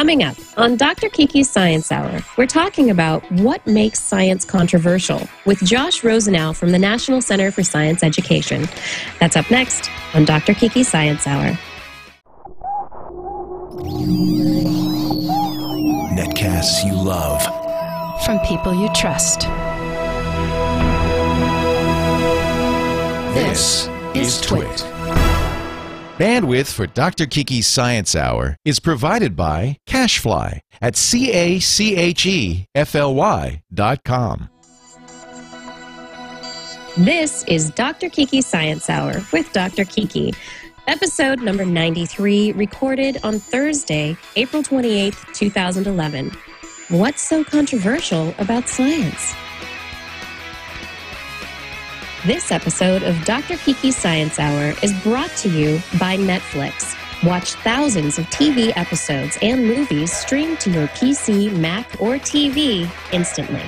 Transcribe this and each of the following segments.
Coming up on Dr. Kiki's Science Hour, we're talking about what makes science controversial with Josh Rosenau from the National Center for Science Education. That's up next on Dr. Kiki's Science Hour. Netcasts you love. From people you trust. This is Twit. Bandwidth for Dr. Kiki's Science Hour is provided by CacheFly at C-A-C-H-E-F-L-Y dot com. This is Dr. Kiki's Science Hour with Dr. Kiki. Episode number 93, recorded on Thursday, April 28th, 2011. What's so controversial about science? This episode of Dr. Kiki's Science Hour is brought to you by Netflix. Watch thousands of TV episodes and movies streamed to your PC, Mac, or TV instantly.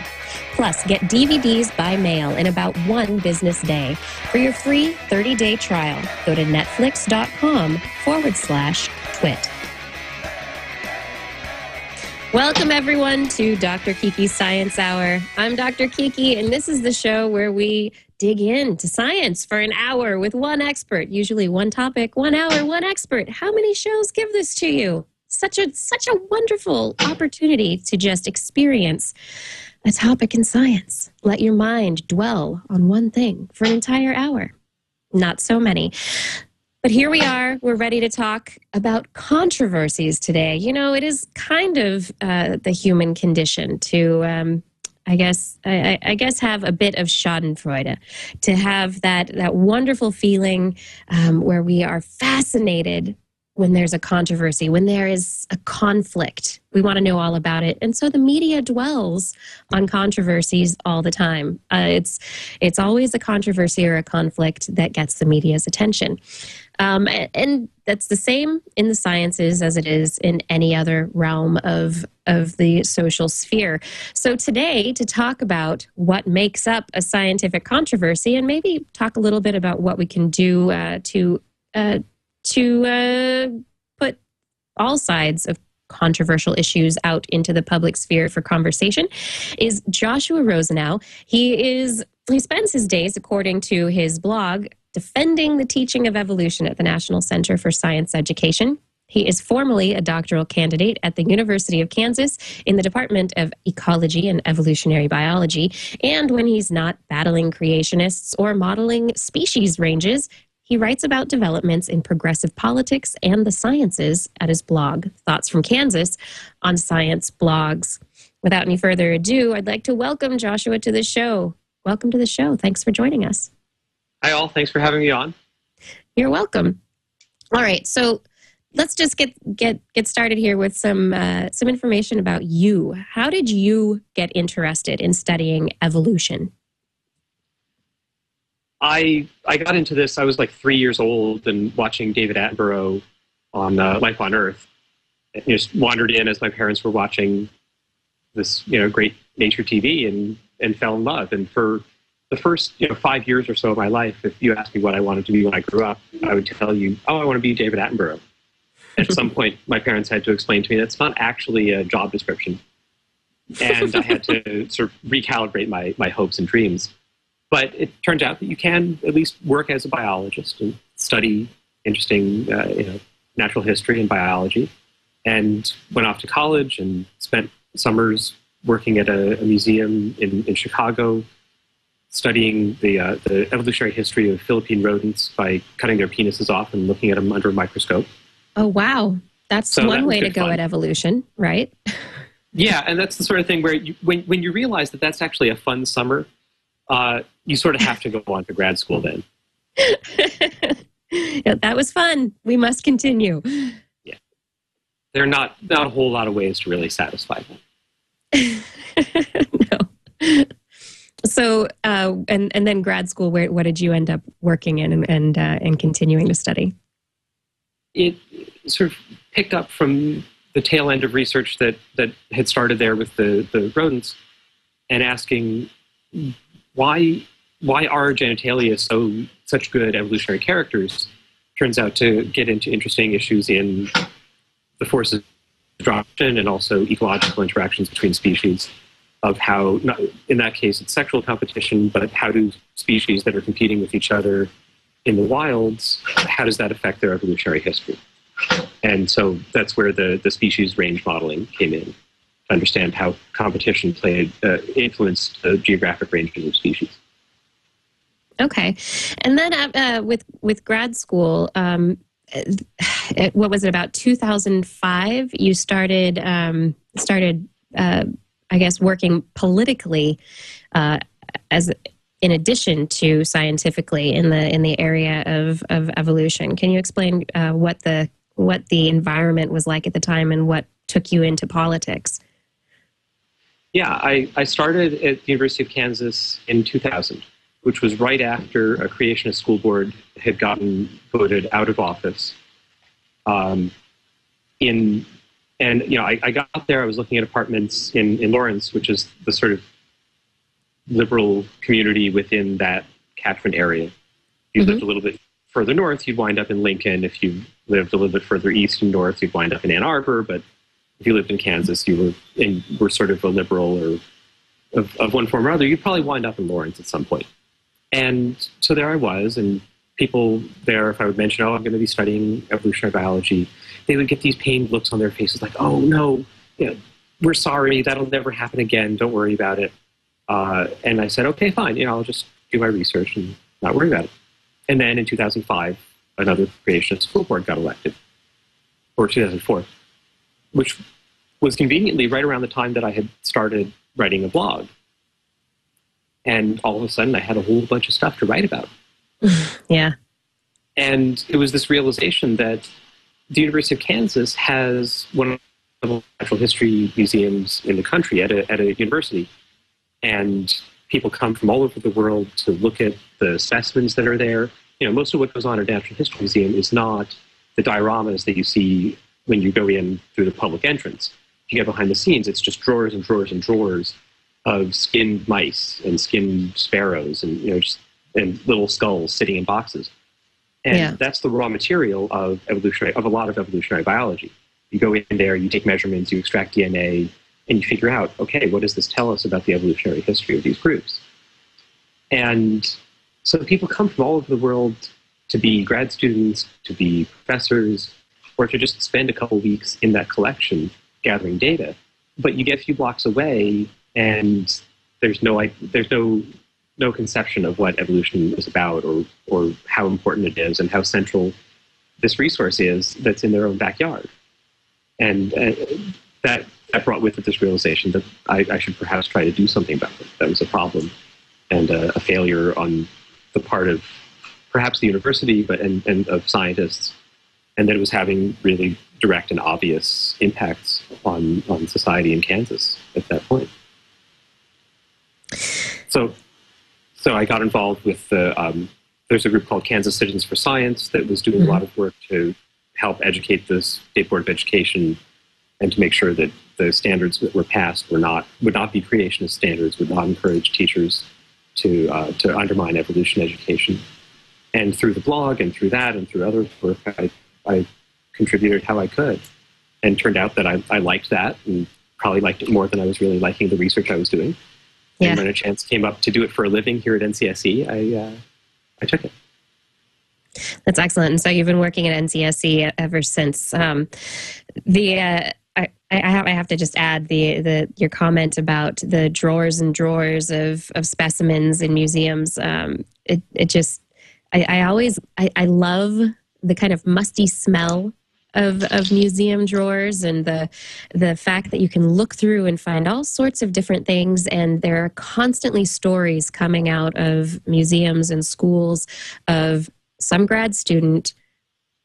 Plus, get DVDs by mail in about one business day. For your free 30 day trial, go to netflix.com forward slash twit. Welcome, everyone, to Dr. Kiki's Science Hour. I'm Dr. Kiki, and this is the show where we dig into science for an hour with one expert, usually one topic, one hour, one expert. How many shows give this to you? Such a such a wonderful opportunity to just experience a topic in science. Let your mind dwell on one thing for an entire hour. Not so many. But here we are. We're ready to talk about controversies today. You know, it is kind of uh, the human condition to, um, I guess, I, I, guess, have a bit of Schadenfreude, to have that that wonderful feeling um, where we are fascinated when there's a controversy, when there is a conflict. We want to know all about it, and so the media dwells on controversies all the time. Uh, it's it's always a controversy or a conflict that gets the media's attention, um, and that's the same in the sciences as it is in any other realm of of the social sphere. So today, to talk about what makes up a scientific controversy, and maybe talk a little bit about what we can do uh, to uh, to uh, put all sides of controversial issues out into the public sphere for conversation is Joshua Rosenau. He is he spends his days, according to his blog, defending the teaching of evolution at the National Center for Science Education. He is formally a doctoral candidate at the University of Kansas in the Department of Ecology and Evolutionary Biology. And when he's not battling creationists or modeling species ranges, he writes about developments in progressive politics and the sciences at his blog, Thoughts from Kansas, on Science Blogs. Without any further ado, I'd like to welcome Joshua to the show. Welcome to the show. Thanks for joining us. Hi, all. Thanks for having me on. You're welcome. All right. So let's just get get get started here with some uh, some information about you. How did you get interested in studying evolution? I I got into this. I was like three years old and watching David Attenborough on uh, Life on Earth. And just wandered in as my parents were watching this you know great nature TV and and fell in love. And for the first you know five years or so of my life, if you asked me what I wanted to be when I grew up, I would tell you, oh, I want to be David Attenborough. At some point, my parents had to explain to me that's not actually a job description, and I had to sort of recalibrate my my hopes and dreams. But it turns out that you can at least work as a biologist and study interesting, uh, you know, natural history and biology. And went off to college and spent summers working at a, a museum in, in Chicago, studying the, uh, the evolutionary history of Philippine rodents by cutting their penises off and looking at them under a microscope. Oh, wow. That's so one that way to go fun. at evolution, right? yeah, and that's the sort of thing where you, when, when you realize that that's actually a fun summer, uh, you sort of have to go on to grad school then. yeah, that was fun. We must continue. Yeah. There are not, not a whole lot of ways to really satisfy that. So, uh, and, and then grad school, where, what did you end up working in and, and, uh, and continuing to study? It sort of picked up from the tail end of research that, that had started there with the, the rodents and asking why why are genitalia so such good evolutionary characters turns out to get into interesting issues in the forces of disruption and also ecological interactions between species of how, not, in that case, it's sexual competition, but how do species that are competing with each other in the wilds, how does that affect their evolutionary history? And so that's where the, the species range modeling came in to understand how competition played uh, influenced the geographic ranges of species. Okay, and then uh, uh, with with grad school, um, what was it about 2005? You started um, started, uh, I guess, working politically uh, as in addition to scientifically in the in the area of of evolution. Can you explain uh, what the what the environment was like at the time and what took you into politics? Yeah, I, I started at the University of Kansas in 2000 which was right after a creationist school board had gotten voted out of office. Um, in and you know, I, I, got there. I was looking at apartments in in Lawrence, which is the sort of liberal community within that catchment area. If you mm-hmm. lived a little bit further north, you'd wind up in Lincoln. If you lived a little bit further east and north, you'd wind up in Ann Arbor. But if you lived in Kansas, you were in were sort of a liberal or of, of one form or other. You'd probably wind up in Lawrence at some point. And so there I was, and people there, if I would mention, oh, I'm going to be studying evolutionary biology, they would get these pained looks on their faces like, oh, no, you know, we're sorry, that'll never happen again, don't worry about it. Uh, and I said, okay, fine, you know, I'll just do my research and not worry about it. And then in 2005, another creationist school board got elected, or 2004, which was conveniently right around the time that I had started writing a blog. And all of a sudden, I had a whole bunch of stuff to write about. yeah. And it was this realization that the University of Kansas has one of the natural history museums in the country at a, at a university. And people come from all over the world to look at the specimens that are there. You know, most of what goes on at a natural history museum is not the dioramas that you see when you go in through the public entrance. If you get behind the scenes, it's just drawers and drawers and drawers of skinned mice and skinned sparrows and you know just, and little skulls sitting in boxes. And yeah. that's the raw material of evolutionary of a lot of evolutionary biology. You go in there, you take measurements, you extract DNA, and you figure out, okay, what does this tell us about the evolutionary history of these groups? And so people come from all over the world to be grad students, to be professors, or to just spend a couple weeks in that collection gathering data. But you get a few blocks away and there's no there's no no conception of what evolution is about or or how important it is and how central this resource is that's in their own backyard and uh, that that brought with it this realization that I, I, should perhaps try to do something about it that was a problem and a, a failure on the part of perhaps the university but and, and of scientists and that it was having really direct and obvious impacts on on society in Kansas at that point. So, so I got involved with the. Um, there's a group called Kansas Citizens for Science that was doing mm-hmm. a lot of work to help educate the State Board of Education and to make sure that the standards that were passed were not would not be creationist standards, would not encourage teachers to uh, to undermine evolution education. And through the blog and through that and through other work, I, I contributed how I could. And turned out that I, I liked that and probably liked it more than I was really liking the research I was doing. Yeah. And when a chance came up to do it for a living here at NCSE, I, uh, I took it. That's excellent. And so you've been working at NCSE ever since. Um, the uh, I, I, have, I have to just add the, the your comment about the drawers and drawers of, of specimens in museums. Um, it, it just I, I always I, I love the kind of musty smell of, of museum drawers and the the fact that you can look through and find all sorts of different things. And there are constantly stories coming out of museums and schools of some grad student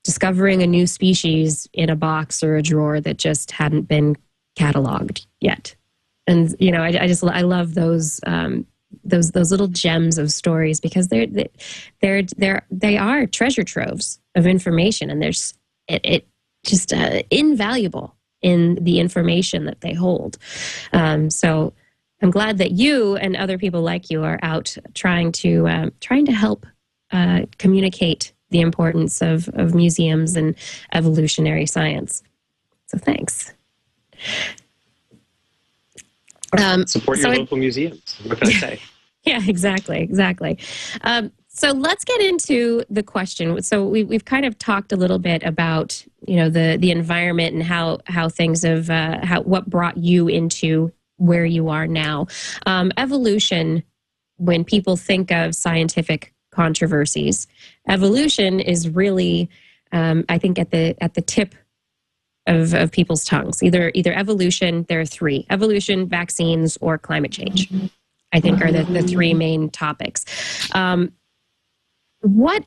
discovering a new species in a box or a drawer that just hadn't been cataloged yet. And you know i, I just i love those um, those those little gems of stories because they're they're they're they are treasure troves of information. And there's it, it just uh, invaluable in the information that they hold. Um, so I'm glad that you and other people like you are out trying to um, trying to help uh, communicate the importance of, of museums and evolutionary science. So thanks. Um, Support your so local I, museums. What can I say? Yeah, exactly, exactly. Um, so let's get into the question. So we, we've kind of talked a little bit about you know the the environment and how how things have uh, how what brought you into where you are now. Um, evolution. When people think of scientific controversies, evolution is really, um, I think, at the at the tip of, of people's tongues. Either either evolution. There are three: evolution, vaccines, or climate change. I think are the, the three main topics. Um, what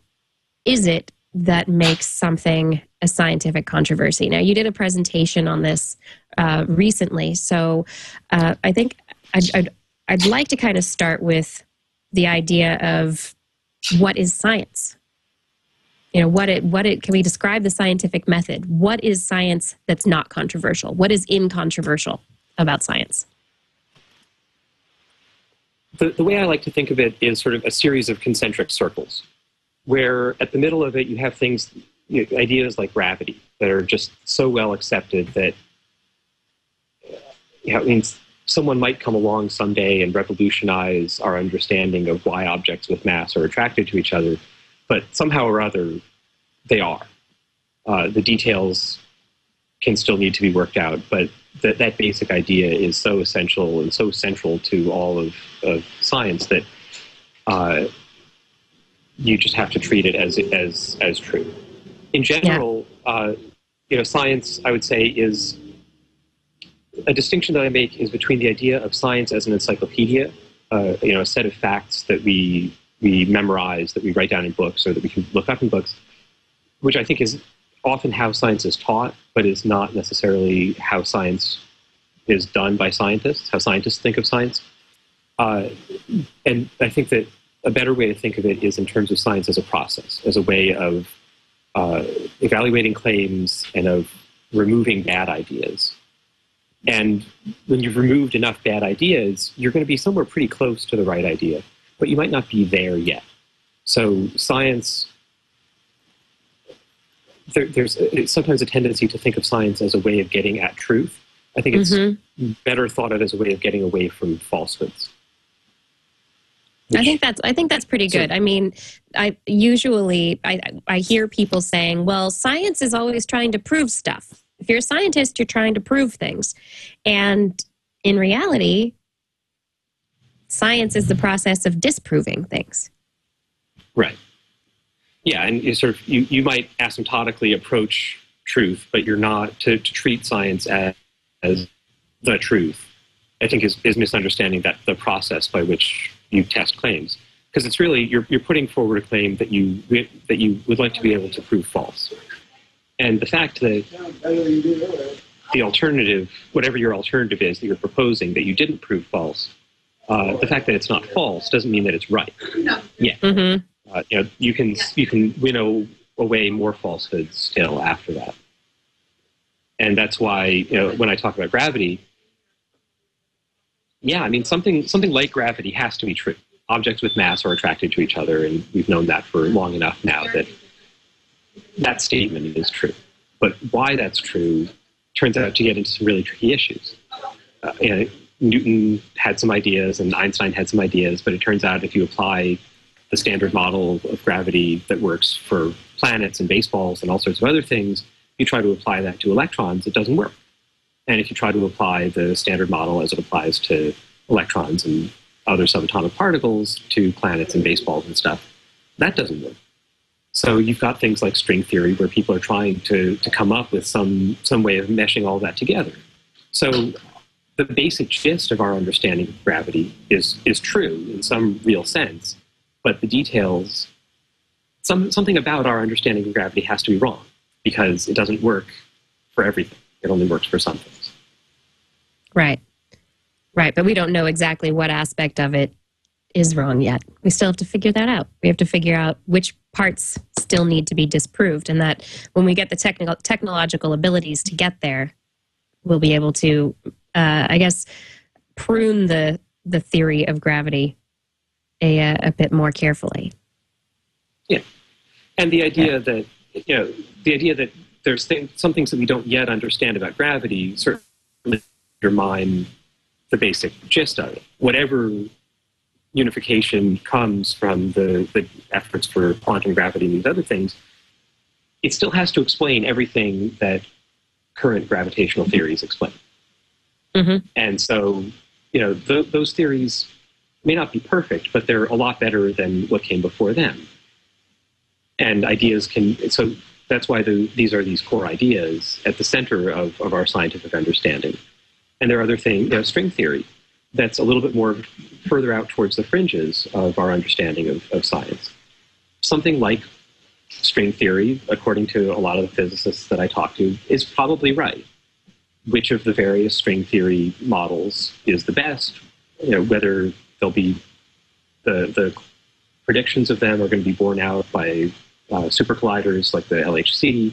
is it that makes something a scientific controversy? Now, you did a presentation on this uh, recently, so uh, I think I'd, I'd, I'd like to kind of start with the idea of what is science. You know, what it, what it, can we describe the scientific method? What is science that's not controversial? What is incontroversial about science? the, the way I like to think of it is sort of a series of concentric circles, where at the middle of it you have things, you know, ideas like gravity that are just so well accepted that you know, it means someone might come along someday and revolutionize our understanding of why objects with mass are attracted to each other, but somehow or other they are. Uh, the details can still need to be worked out, but that, that basic idea is so essential and so central to all of, of science that uh, you just have to treat it as, as, as true. In general, uh, you know, science, I would say, is a distinction that I make is between the idea of science as an encyclopedia, uh, you know, a set of facts that we we memorize, that we write down in books, or that we can look up in books, which I think is often how science is taught, but is not necessarily how science is done by scientists, how scientists think of science. Uh, and I think that a better way to think of it is in terms of science as a process, as a way of uh, evaluating claims and of removing bad ideas. And when you've removed enough bad ideas, you're going to be somewhere pretty close to the right idea, but you might not be there yet. So science there, there's sometimes a tendency to think of science as a way of getting at truth. I think it's Mhm. better thought of as a way of getting away from falsehoods. I think that's I think that's pretty So- good. I mean, I usually I I hear people saying, "Well, science is always trying to prove stuff. If you're a scientist, you're trying to prove things." And in reality, science is the process of disproving things. Right. Yeah, and you sort of you, you might asymptotically approach truth, but you're not to, to treat science as, as the truth. I think is, is misunderstanding that the process by which you test claims, because it's really you're you're putting forward a claim that you that you would like to be able to prove false, and the fact that the alternative, whatever your alternative is that you're proposing that you didn't prove false, uh, the fact that it's not false doesn't mean that it's right. Yeah. Mm-hmm. uh, you know, you can you can winnow away more falsehoods still after that, and that's why you know when I talk about gravity, yeah, I mean something something like gravity has to be true. Objects with mass are attracted to each other, and we've known that for long enough now that that statement is true. But why that's true turns out to get into some really tricky issues. Uh, Newton had some ideas, and Einstein had some ideas, but it turns out if you apply the standard model of gravity that works for planets and baseballs and all sorts of other things, you try to apply that to electrons, it doesn't work. And if you try to apply the standard model as it applies to electrons and other subatomic particles to planets and baseballs and stuff, that doesn't work. So you've got things like string theory where people are trying to, to come up with some, some way of meshing all that together. So the basic gist of our understanding of gravity is, is true in some real sense but the details, some, something about our understanding of gravity has to be wrong because it doesn't work for everything. It only works for some things. Right. Right. But we don't know exactly what aspect of it is wrong yet. We still have to figure that out. We have to figure out which parts still need to be disproved, and that when we get the technical technological abilities to get there, we'll be able to, uh, I guess, prune the the theory of gravity a, uh, a bit more carefully. Yeah, and the idea that, you know, the idea that there's some things that we don't yet understand about gravity certainly undermine the basic gist of it. Whatever unification comes from the, the efforts for quantum gravity and these other things, it still has to explain everything that current gravitational theories explain. Mhm. And so, you know, th- those theories may not be perfect, but they're a lot better than what came before them. And ideas can, so that's why the, these are these core ideas at the center of, of our scientific understanding. And there are other things, you know, string theory, that's a little bit more further out towards the fringes of our understanding of, of science. Something like string theory, according to a lot of the physicists that I talk to, is probably right. Which of the various string theory models is the best? You know, whether they'll be the the predictions of them are going to be borne out by uh, super colliders like the LHC.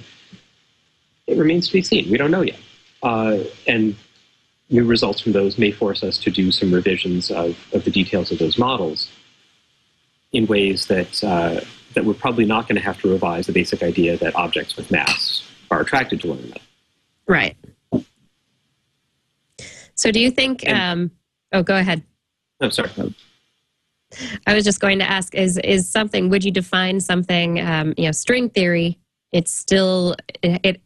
It remains to be seen. We don't know yet, uh, and new results from those may force us to do some revisions of, of the details of those models in ways that uh, that we're probably not going to have to revise the basic idea that objects with mass are attracted to one another. Right. So do you think um oh go ahead. I'm sorry. I was just going to ask is is something would you define something um you know string theory it's still it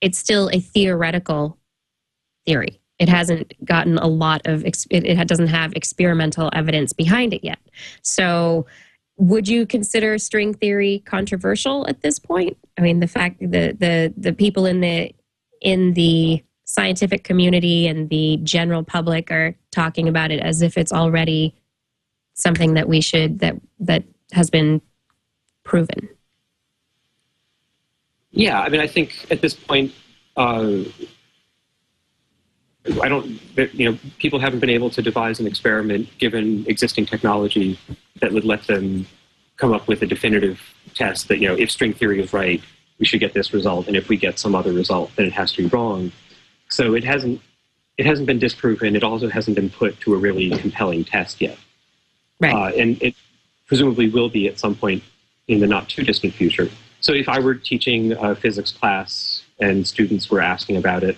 it's still a theoretical theory. It hasn't gotten a lot of it, doesn't have experimental evidence behind it yet. So would you consider string theory controversial at this point? I mean, the fact the the the people in the in the scientific community and the general public are talking about it as if it's already something that we should that that has been proven. Yeah, I mean, I think at this point, uh, I don't, you know, people haven't been able to devise an experiment given existing technology that would let them come up with a definitive test that, you know, if string theory is right, we should get this result, and if we get some other result, then it has to be wrong. So it hasn't, it hasn't been disproven. It also hasn't been put to a really compelling test yet. Right. Uh, and it presumably will be at some point in the not too distant future. So if I were teaching a physics class and students were asking about it,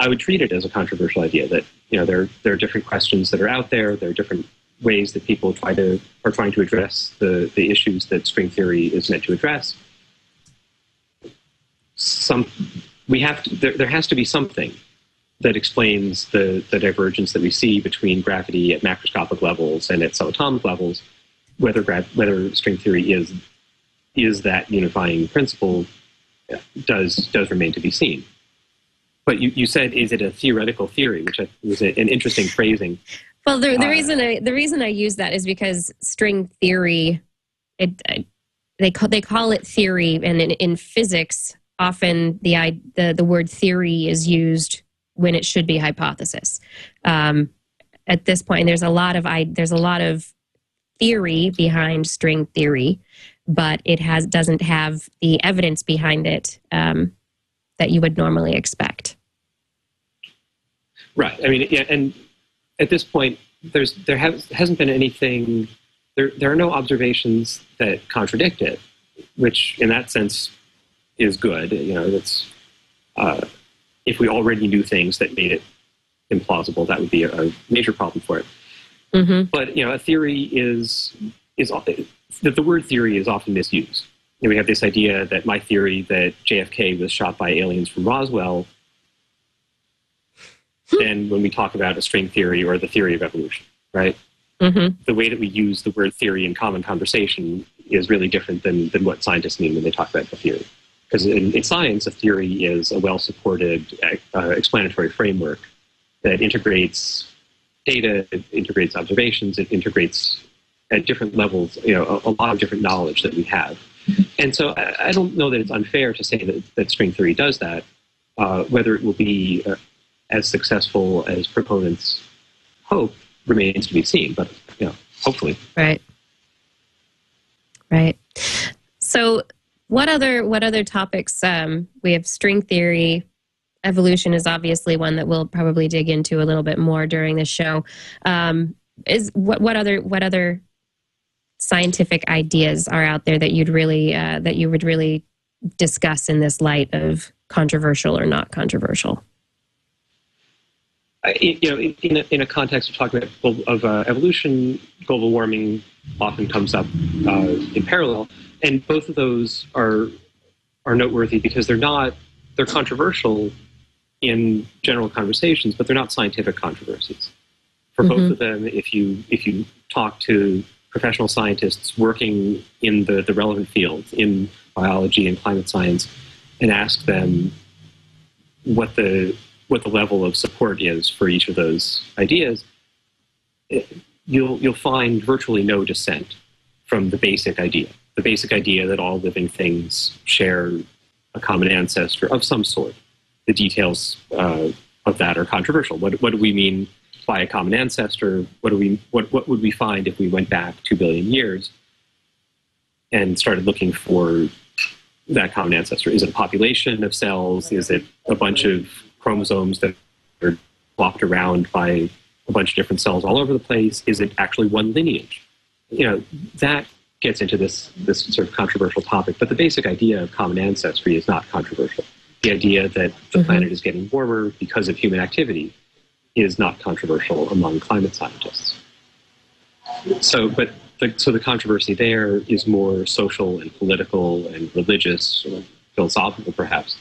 I would treat it as a controversial idea that you know there there are different questions that are out there. There are different ways that people try to are trying to address the the issues that string theory is meant to address. Some we have to, there, there has to be something that explains the the divergence that we see between gravity at macroscopic levels and at subatomic levels. Whether gra- whether string theory is is that unifying principle uh, does does remain to be seen. But you, you said, is it a theoretical theory, which was an interesting phrasing. Well, the, the Uh, reason I the reason I use that is because string theory, it I- they call they call it theory, and in, in physics, often the i- the the word theory is used when it should be hypothesis. Um, at this point, there's a lot of I there's a lot of theory behind string theory, but it has doesn't have the evidence behind it um, that you would normally expect. Right. I mean, yeah, and at this point, there's there has, hasn't been anything. There there are no observations that contradict it, which in that sense is good. You know, that's uh, if we already knew things that made it implausible, that would be a, a major problem for it. hmm But you know, a theory is is that the word theory is often misused. You know, we have this idea that my theory that JFK was shot by aliens from Roswell. then, when we talk about a string theory or the theory of evolution, right? hmm The way that we use the word theory in common conversation is really different than, than what scientists mean when they talk about a theory. Because in, in science, a theory is a well supported uh, explanatory framework that integrates data, it integrates observations, it integrates at different levels, you know, a, a lot of different knowledge that we have. And so I, I don't know that it's unfair to say that, that string theory does that. Uh, whether it will be uh, as successful as proponents hope remains to be seen, but you know, hopefully. Right. Right. So, what other what other topics? Um, we have string theory. Evolution is obviously one that we'll probably dig into a little bit more during the show. Um, is what what other what other scientific ideas are out there that you'd really uh, that you would really discuss in this light of controversial or not controversial? you know, in a, in a context of talking about of uh, evolution, global warming often comes up uh, in parallel, and both of those are are noteworthy because they're not they're controversial in general conversations, but they're not scientific controversies. For mm-hmm. both of them, if you if you talk to professional scientists working in the, the relevant fields in biology and climate science and ask them what the what the level of support is for each of those ideas, it, you'll you'll find virtually no dissent from the basic idea. The basic idea that all living things share a common ancestor of some sort. The details uh, of that are controversial. What what do we mean by a common ancestor? What do we what what would we find if we went back two billion years and started looking for that common ancestor? Is it a population of cells? Is it a bunch of chromosomes that are flopped around by a bunch of different cells all over the place? Is it actually one lineage? You know, that gets into this this sort of controversial topic. But the basic idea of common ancestry is not controversial. The idea that the mm-hmm. planet is getting warmer because of human activity is not controversial among climate scientists. So, but the, so the controversy there is more social and political and religious or philosophical, perhaps,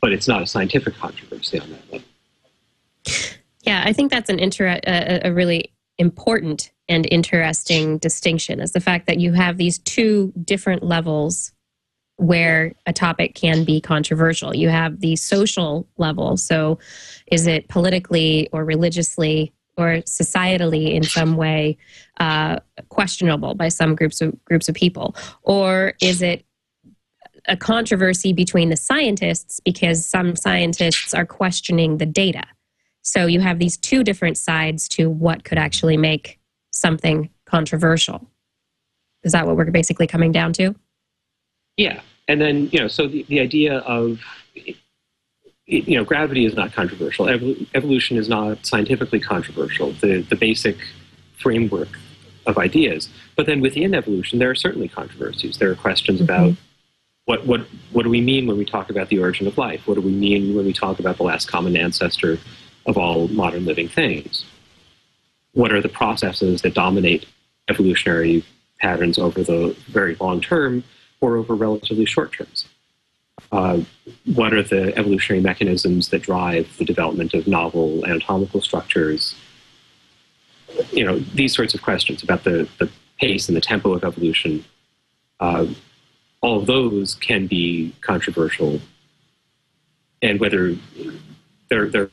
but it's not a scientific controversy on that level. Yeah, I think that's an inter- a, a really important and interesting distinction is the fact that you have these two different levels where a topic can be controversial. You have the social level. So, is it politically or religiously or societally in some way uh, questionable by some groups of groups of people, or is it a controversy between the scientists because some scientists are questioning the data? So you have these two different sides to what could actually make something controversial. Is that what we're basically coming down to? Yeah, and then you know, so the, the idea of you know, gravity is not controversial. Evolution is not scientifically controversial. The the basic framework of ideas. But then within evolution, there are certainly controversies. There are questions mm-hmm. about what what what do we mean when we talk about the origin of life? What do we mean when we talk about the last common ancestor of all modern living things? What are the processes that dominate evolutionary patterns over the very long term or over relatively short terms? Uh, what are the evolutionary mechanisms that drive the development of novel anatomical structures? You know, these sorts of questions about the, the pace and the tempo of evolution, uh, all of those can be controversial. And whether there, there are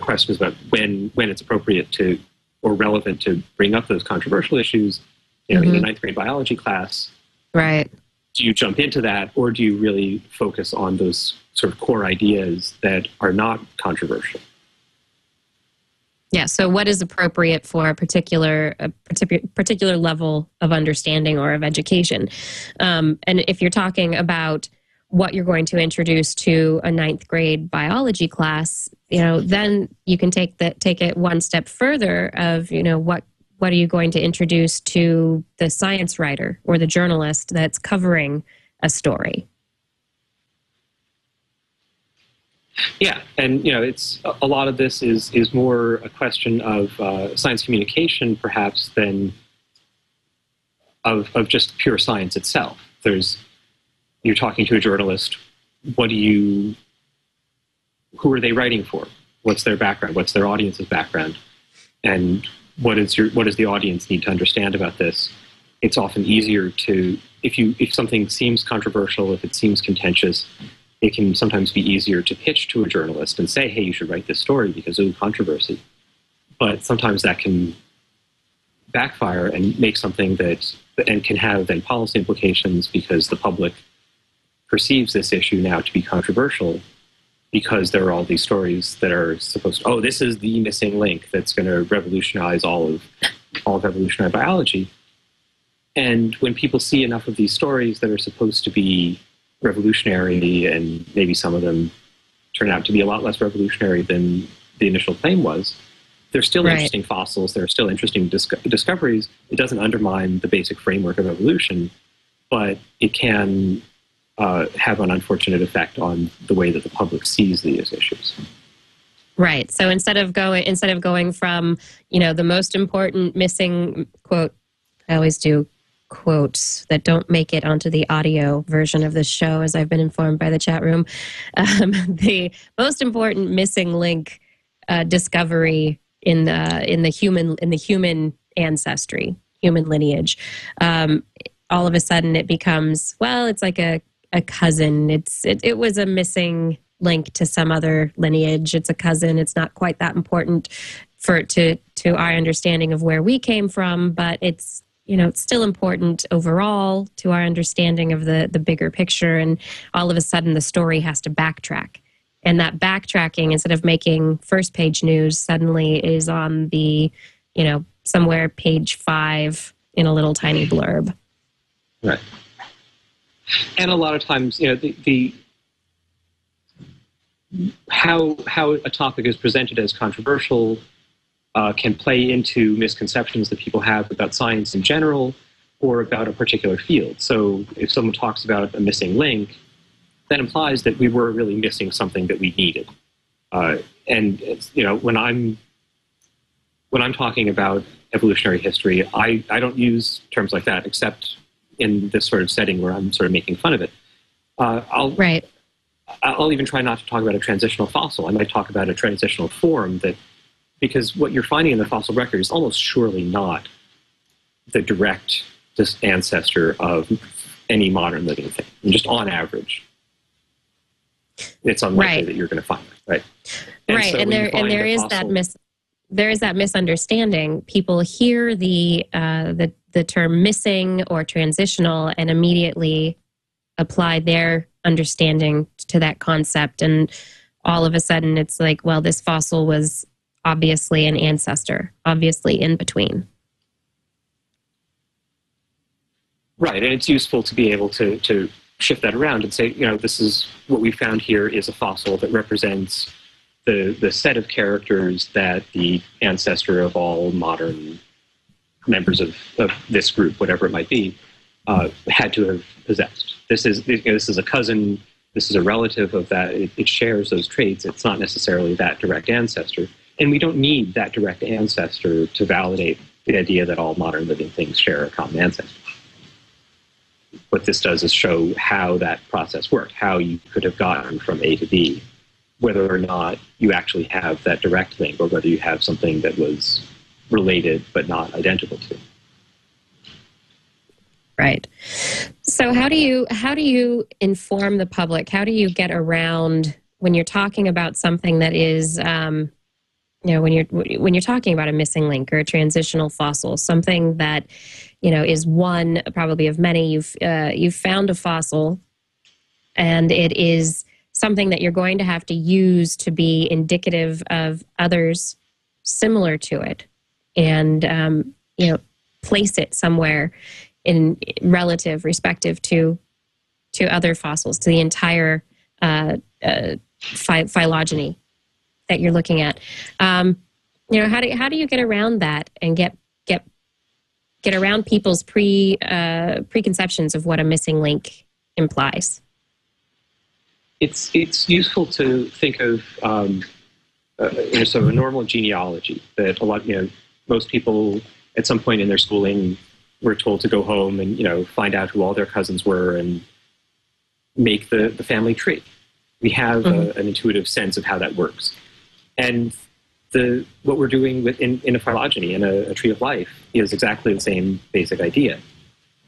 questions about when, when it's appropriate to or relevant to bring up those controversial issues, you know, mm-hmm. in a ninth grade biology class. Right do you jump into that or do you really focus on those sort of core ideas that are not controversial? Yeah. So, what is appropriate for a particular a particular level of understanding or of education? Um, and if you're talking about what you're going to introduce to a ninth grade biology class, you know, then you can take that take it one step further. Of you know what what are you going to introduce to the science writer or the journalist that's covering a story? Yeah, and you know, it's a lot of this is is more a question of uh, science communication, perhaps, than of of just pure science itself. There's you're talking to a journalist. What do you? Who are they writing for? What's their background? What's their audience's background? And what is your what does the audience need to understand about this? It's often easier to if you if something seems controversial, if it seems contentious, it can sometimes be easier to pitch to a journalist and say, "Hey, you should write this story because of controversy." But sometimes that can backfire and make something that and can have then policy implications because the public perceives this issue now to be controversial because there are all these stories that are supposed to, oh, this is the missing link that's going to revolutionize all of all of evolutionary biology. And when people see enough of these stories that are supposed to be revolutionary, and maybe some of them turn out to be a lot less revolutionary than the initial claim was, they're still right. interesting fossils. They're still interesting disco- discoveries. It doesn't undermine the basic framework of evolution, but it can uh, have an unfortunate effect on the way that the public sees these issues. Right. So instead of going instead of going from, you know, the most important missing quote, I always do quotes that don't make it onto the audio version of the show, as I've been informed by the chat room. Um, the most important missing link uh, discovery in the in the human in the human ancestry, human lineage. Um, all of a sudden, it becomes well, it's like a a cousin. It's it, it was a missing link to some other lineage. It's a cousin. It's not quite that important for to to our understanding of where we came from, but it's you know it's still important overall to our understanding of the the bigger picture. And all of a sudden, the story has to backtrack. And that backtracking, instead of making first page news, suddenly is on the, you know, somewhere page five in a little tiny blurb. Right. And a lot of times, you know, the, the how how a topic is presented as controversial uh, can play into misconceptions that people have about science in general or about a particular field. So if someone talks about a missing link, that implies that we were really missing something that we needed. Uh, and you know, when I'm when I'm talking about evolutionary history, I, I don't use terms like that except in this sort of setting where I'm sort of making fun of it. Uh, I'll right. I'll even try not to talk about a transitional fossil. I might talk about a transitional form that, because what you're finding in the fossil record is almost surely not the direct ancestor of any modern living thing, just on average. It's unlikely right. that you're going to find it, right? And right, so and there and there is fossil, that mis there is that misunderstanding. People hear the uh, the the term missing or transitional and immediately apply their understanding to that concept and all of a sudden it's like well this fossil was obviously an ancestor obviously in between right and it's useful to be able to to shift that around and say you know this is what we found here is a fossil that represents the the set of characters that the ancestor of all modern members of, of this group whatever it might be uh, had to have possessed. This is you know, this is a cousin. This is a relative of that. It, it shares those traits. It's not necessarily that direct ancestor, and we don't need that direct ancestor to validate the idea that all modern living things share a common ancestor. What this does is show how that process worked, how you could have gotten from A to B, whether or not you actually have that direct link, or whether you have something that was related but not identical to. Right. So how do you how do you inform the public? How do you get around when you're talking about something that is um, you know when you're when you're talking about a missing link or a transitional fossil something that you know is one probably of many you've uh, you've found a fossil and it is something that you're going to have to use to be indicative of others similar to it. And um, you know place it somewhere in relative respective to to other fossils to the entire uh, uh, phy- phylogeny that you're looking at. Um, you know how do, how do you get around that and get get get around people's pre uh, preconceptions of what a missing link implies it's it's useful to think of um, uh, you know, so a normal genealogy that a lot you know most people at some point in their schooling were told to go home and you know find out who all their cousins were and make the, the family tree. We have mm-hmm. a, an intuitive sense of how that works, and the what we're doing with in, in a phylogeny in a, a tree of life is exactly the same basic idea.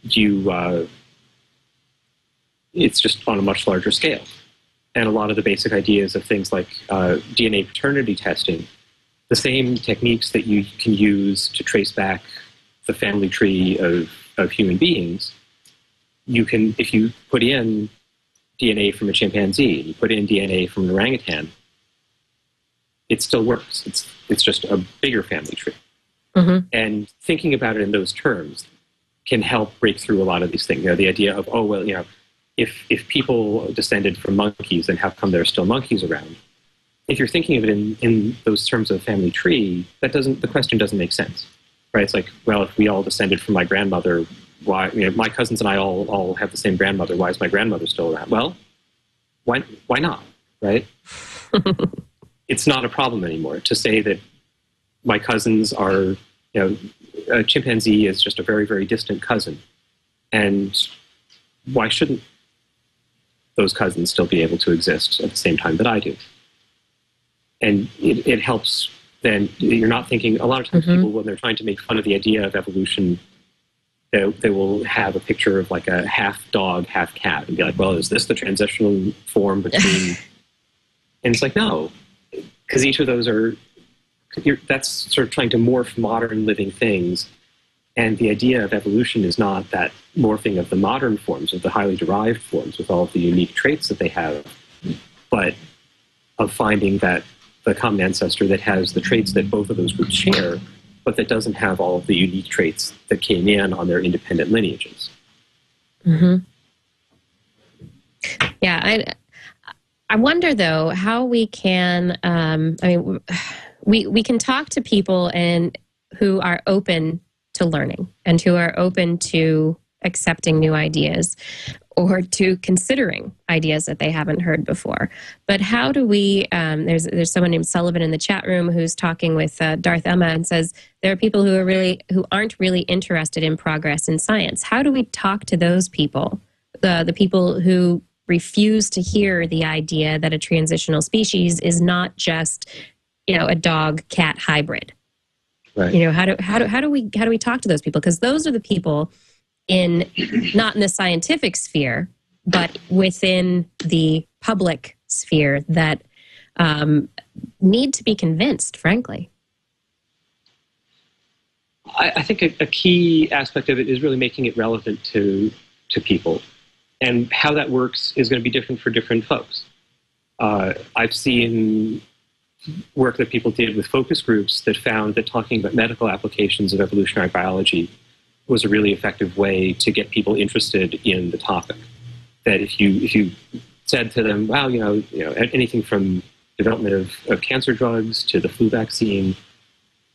You uh, it's just on a much larger scale, and a lot of the basic ideas of things like uh, DNA paternity testing, the same techniques that you can use to trace back the family tree of, of human beings, you can, if you put in DNA from a chimpanzee, you put in DNA from an orangutan, it still works. It's, it's just a bigger family tree. Mm-hmm. And thinking about it in those terms can help break through a lot of these things. You know, the idea of, oh, well, you know, if, if people descended from monkeys, then how come there are still monkeys around? If you're thinking of it in, in those terms of family tree, that doesn't, the question doesn't make sense right? It's like, well, if we all descended from my grandmother, why, you know, my cousins and I all, all have the same grandmother. Why is my grandmother still around? Well, why, why not, right? it's not a problem anymore to say that my cousins are, you know, a chimpanzee is just a very, very distant cousin. And why shouldn't those cousins still be able to exist at the same time that I do? And it, it helps then, you're not thinking, a lot of times Mhm. people, when they're trying to make fun of the idea of evolution, they, they will have a picture of like a half dog, half cat, and be like, well, is this the transitional form between. and it's like, no, because each of those are, you're, that's sort of trying to morph modern living things. And the idea of evolution is not that morphing of the modern forms, of the highly derived forms with all of the unique traits that they have, but of finding that the common ancestor that has the traits that both of those groups share, but that doesn't have all of the unique traits that came in on their independent lineages. hmm Yeah, I I wonder though how we can. Um, I mean, we we can talk to people and who are open to learning and who are open to accepting new ideas or to considering ideas that they haven't heard before. But how do we? Um, there's there's someone named Sullivan in the chat room who's talking with uh, Darth Emma and says there are people who are really who aren't really interested in progress in science. How do we talk to those people? The the people who refuse to hear the idea that a transitional species is not just you know a dog cat hybrid Right. you know how do how do how do we how do we talk to those people because those are the people in not in the scientific sphere but within the public sphere that um, need to be convinced frankly I, I think a, a key aspect of it is really making it relevant to to people, and how that works is going to be different for different folks. Uh, I've seen work that people did with focus groups that found that talking about medical applications of evolutionary biology was a really effective way to get people interested in the topic. That if you if you said to them, "Wow, you know, you know, anything from development of, of cancer drugs to the flu vaccine,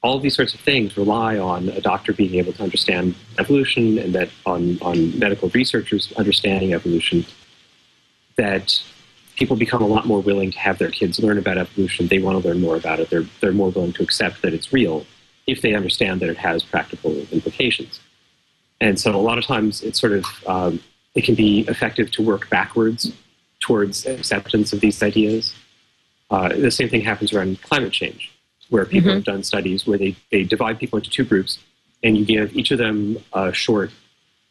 all these sorts of things rely on a doctor being able to understand evolution and that on, on medical researchers understanding evolution that people become a lot more willing to have their kids learn about evolution they want to learn more about it they're, they're more willing to accept that it's real if they understand that it has practical implications and so a lot of times it's sort of um, it can be effective to work backwards towards acceptance of these ideas uh, the same thing happens around climate change where people Mhm. have done studies where they, they divide people into two groups and you give each of them a short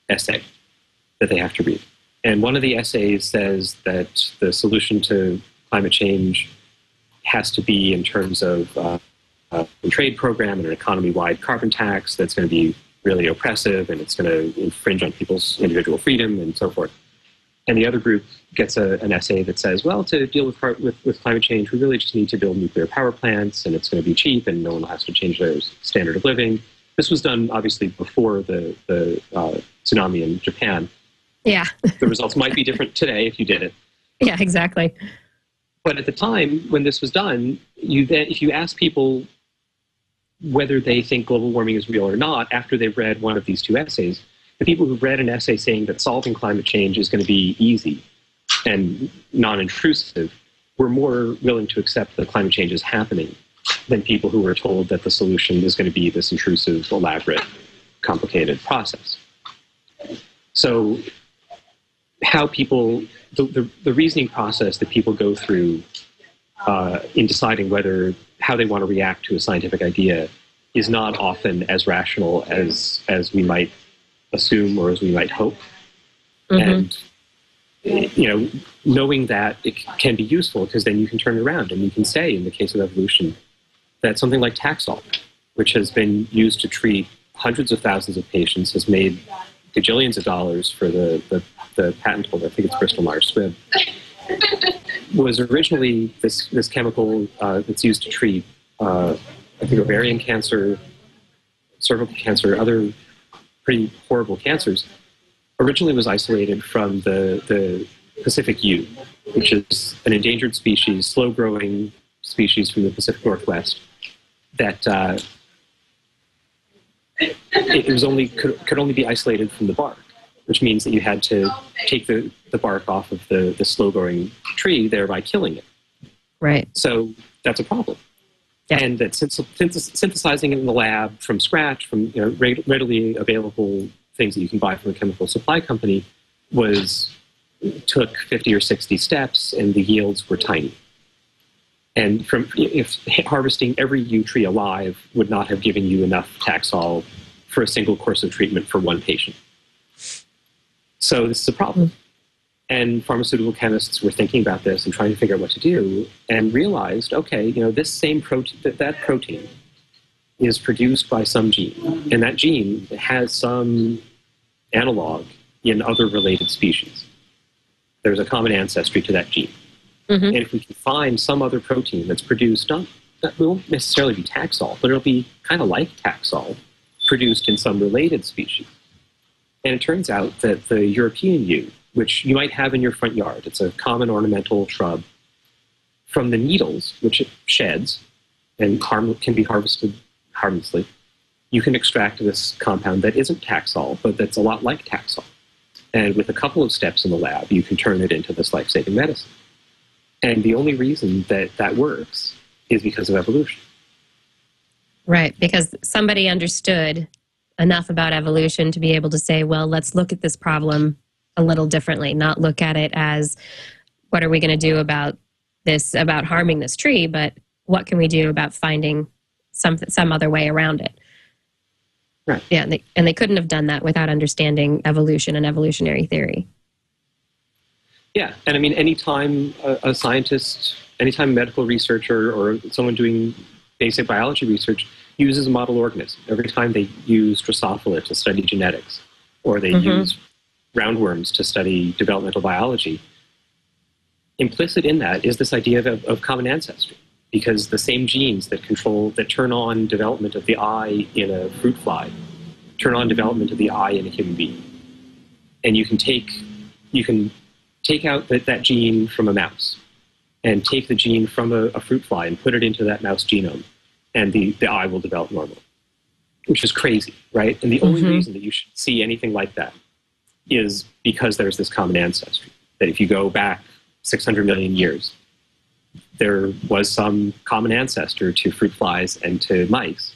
essay that they have to read. And one of the essays says that the solution to climate change has to be in terms of uh, a trade program and an economy wide carbon tax that's going to be really oppressive and it's going to infringe on people's individual freedom and so forth. And the other group gets a, an essay that says, well, to deal with, with, with climate change, we really just need to build nuclear power plants and it's going to be cheap and no one has to change their standard of living. This was done obviously before the, the uh, tsunami in Japan. Yeah The results might be different today if you did it. yeah exactly But at the time when this was done, you then, if you ask people whether they think global warming is real or not after they've read one of these two essays, the people who read an essay saying that solving climate change is going to be easy and non-intrusive were more willing to accept that climate change is happening than people who were told that the solution is going to be this intrusive, elaborate, complicated process. So how people the, the, the reasoning process that people go through uh, in deciding whether how they want to react to a scientific idea is not often as rational as as we might assume or as we might hope Mhm. and you know knowing that it can be useful because then you can turn it around and you can say in the case of evolution that something like Taxol, which has been used to treat hundreds of thousands of patients has made gajillions of dollars for the, the, the patent holder. I think it's bristol myers squibb. Was originally this, this chemical uh, that's used to treat uh, i think ovarian cancer cervical cancer other pretty horrible cancers originally was isolated from the, the Pacific yew, which is an endangered species, slow growing species from the Pacific Northwest, that uh, it, was only could, could only be isolated from the bark, which means that you had to take the, the bark off of the, the slow growing tree, thereby killing it. right So that's a problem. Yeah. And that synth- synth- synthesizing it in the lab from scratch, from you know, readily available things that you can buy from a chemical supply company, was took 50 or 60 steps, and the yields were tiny. And from if harvesting every yew tree alive would not have given you enough Taxol for a single course of treatment for one patient. So this is a problem. And pharmaceutical chemists were thinking about this and trying to figure out what to do, and realized, okay, you know, this same protein, that, that protein is produced by some gene, and that gene has some analog in other related species. There's a common ancestry to that gene. Mhm. And if we can find some other protein that's produced, not, that won't necessarily be Taxol, but it'll be kind of like Taxol, produced in some related species. And it turns out that the European yew, which you might have in your front yard, it's a common ornamental shrub, from the needles, which it sheds and harm, can be harvested harmlessly, you can extract this compound that isn't Taxol, but that's a lot like Taxol. And with a couple of steps in the lab, you can turn it into this life saving medicine. And the only reason that that works is because of evolution. Right, because somebody understood enough about evolution to be able to say, well, let's look at this problem a little differently, not look at it as what are we going to do about this, about harming this tree, but what can we do about finding some some other way around it. Right. Yeah, and they, and they couldn't have done that without understanding evolution and evolutionary theory. Yeah, and I mean, anytime a, a scientist, anytime a medical researcher or someone doing basic biology research uses a model organism, every time they use Drosophila to study genetics, or they Mhm. use roundworms to study developmental biology, implicit in that is this idea of, of common ancestry. Because the same genes that control, that turn on development of the eye in a fruit fly, turn on development of the eye in a human being. And you can take, you can take out that, that gene from a mouse and take the gene from a, a fruit fly and put it into that mouse genome, and the, the eye will develop normally, which is crazy, right? And the only Mhm. reason that you should see anything like that is because there's this common ancestry. That if you go back 600 million years, there was some common ancestor to fruit flies and to mice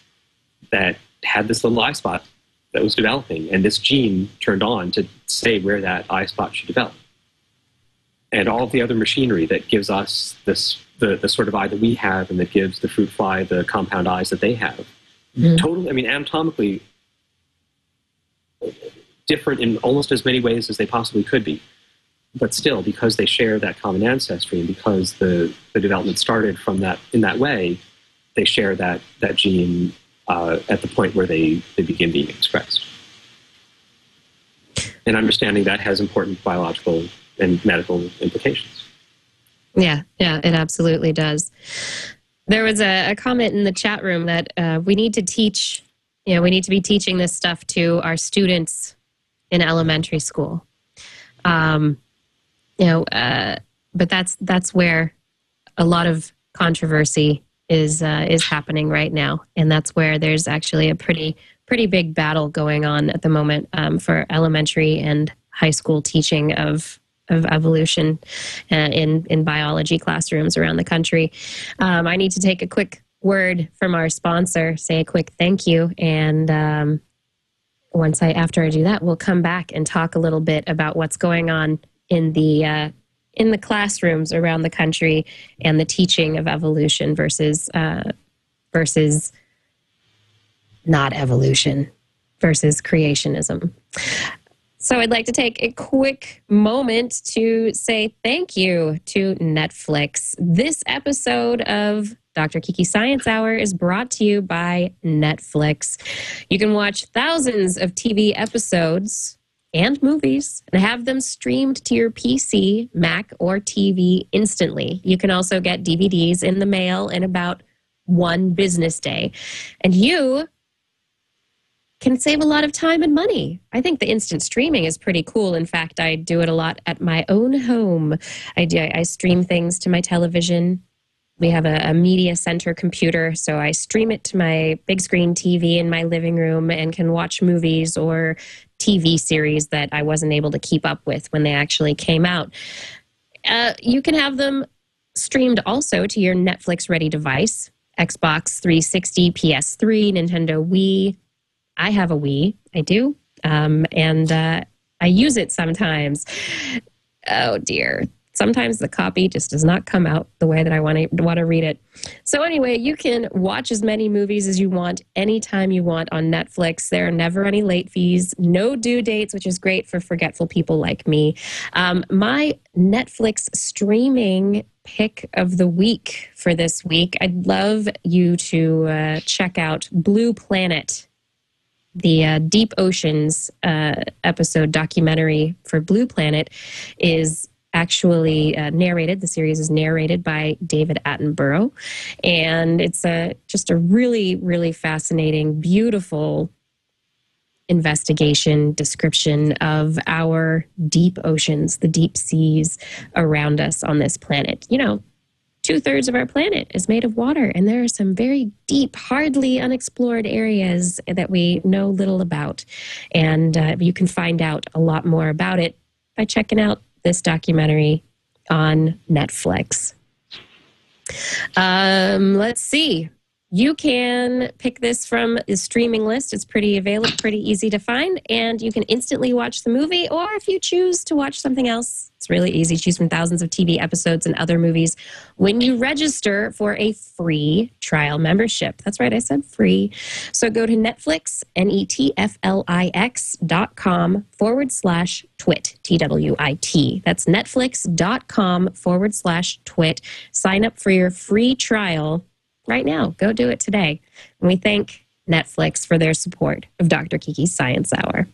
that had this little eye spot that was developing, and this gene turned on to say where that eye spot should develop. And all of the other machinery that gives us this the, the sort of eye that we have and that gives the fruit fly the compound eyes that they have. Mhm. Totally, I mean, anatomically different in almost as many ways as they possibly could be. But still, because they share that common ancestry and because the, the development started from that in that way, they share that, that gene uh, at the point where they, they begin being expressed. And understanding that has important biological and medical implications. Yeah, yeah, it absolutely does. There was a, a comment in the chat room that uh, we need to teach, you know, we need to be teaching this stuff to our students in elementary school. Um, you know, uh, but that's that's where a lot of controversy is uh, is happening right now, and that's where there's actually a pretty pretty big battle going on at the moment um, for elementary and high school teaching of of evolution uh, in in biology classrooms around the country. Um, I need to take a quick word from our sponsor, say a quick thank you, and um, once I after I do that, we'll come back and talk a little bit about what's going on in the uh, in the classrooms around the country and the teaching of evolution versus uh, versus not evolution versus creationism. So I'd like to take a quick moment to say thank you to Netflix. This episode of Dr. Kiki Science Hour is brought to you by Netflix. You can watch thousands of TV episodes and movies and have them streamed to your PC, Mac, or TV instantly. You can also get DVDs in the mail in about one business day. And you can save a lot of time and money. I think the instant streaming is pretty cool. In fact, I do it a lot at my own home. I do I stream things to my television. We have a, a media center computer, so I stream it to my big screen TV in my living room and can watch movies or TV series that I wasn't able to keep up with when they actually came out. Uh, you can have them streamed also to your Netflix ready device Xbox 360, PS3, Nintendo Wii. I have a Wii, I do. Um, and uh, I use it sometimes. Oh dear sometimes the copy just does not come out the way that I want to want to read it. So anyway, you can watch as many movies as you want anytime you want on Netflix. There are never any late fees, no due dates, which is great for forgetful people like me. Um, my Netflix streaming pick of the week for this week, I'd love you to uh, check out Blue Planet the uh, Deep Oceans uh, episode documentary for Blue Planet is actually uh, narrated. The series is narrated by David Attenborough, and it's a just a really, really fascinating, beautiful investigation description of our deep oceans, the deep seas around us on this planet. You know, two thirds of our planet is made of water, and there are some very deep, hardly unexplored areas that we know little about. And uh, you can find out a lot more about it by checking out this documentary on Netflix. Um, let's see. You can pick this from the streaming list. It's pretty available, pretty easy to find, and you can instantly watch the movie. Or if you choose to watch something else, it's really easy. Choose from thousands of TV episodes and other movies when you register for a free trial membership. That's right, I said free. So go to Netflix, N E T F L I X dot com forward slash twit, T W I T. That's netflix.com forward slash twit. Sign up for your free trial right now. Go do it today. And we thank Netflix for their support of Dr. Kiki's Science Hour.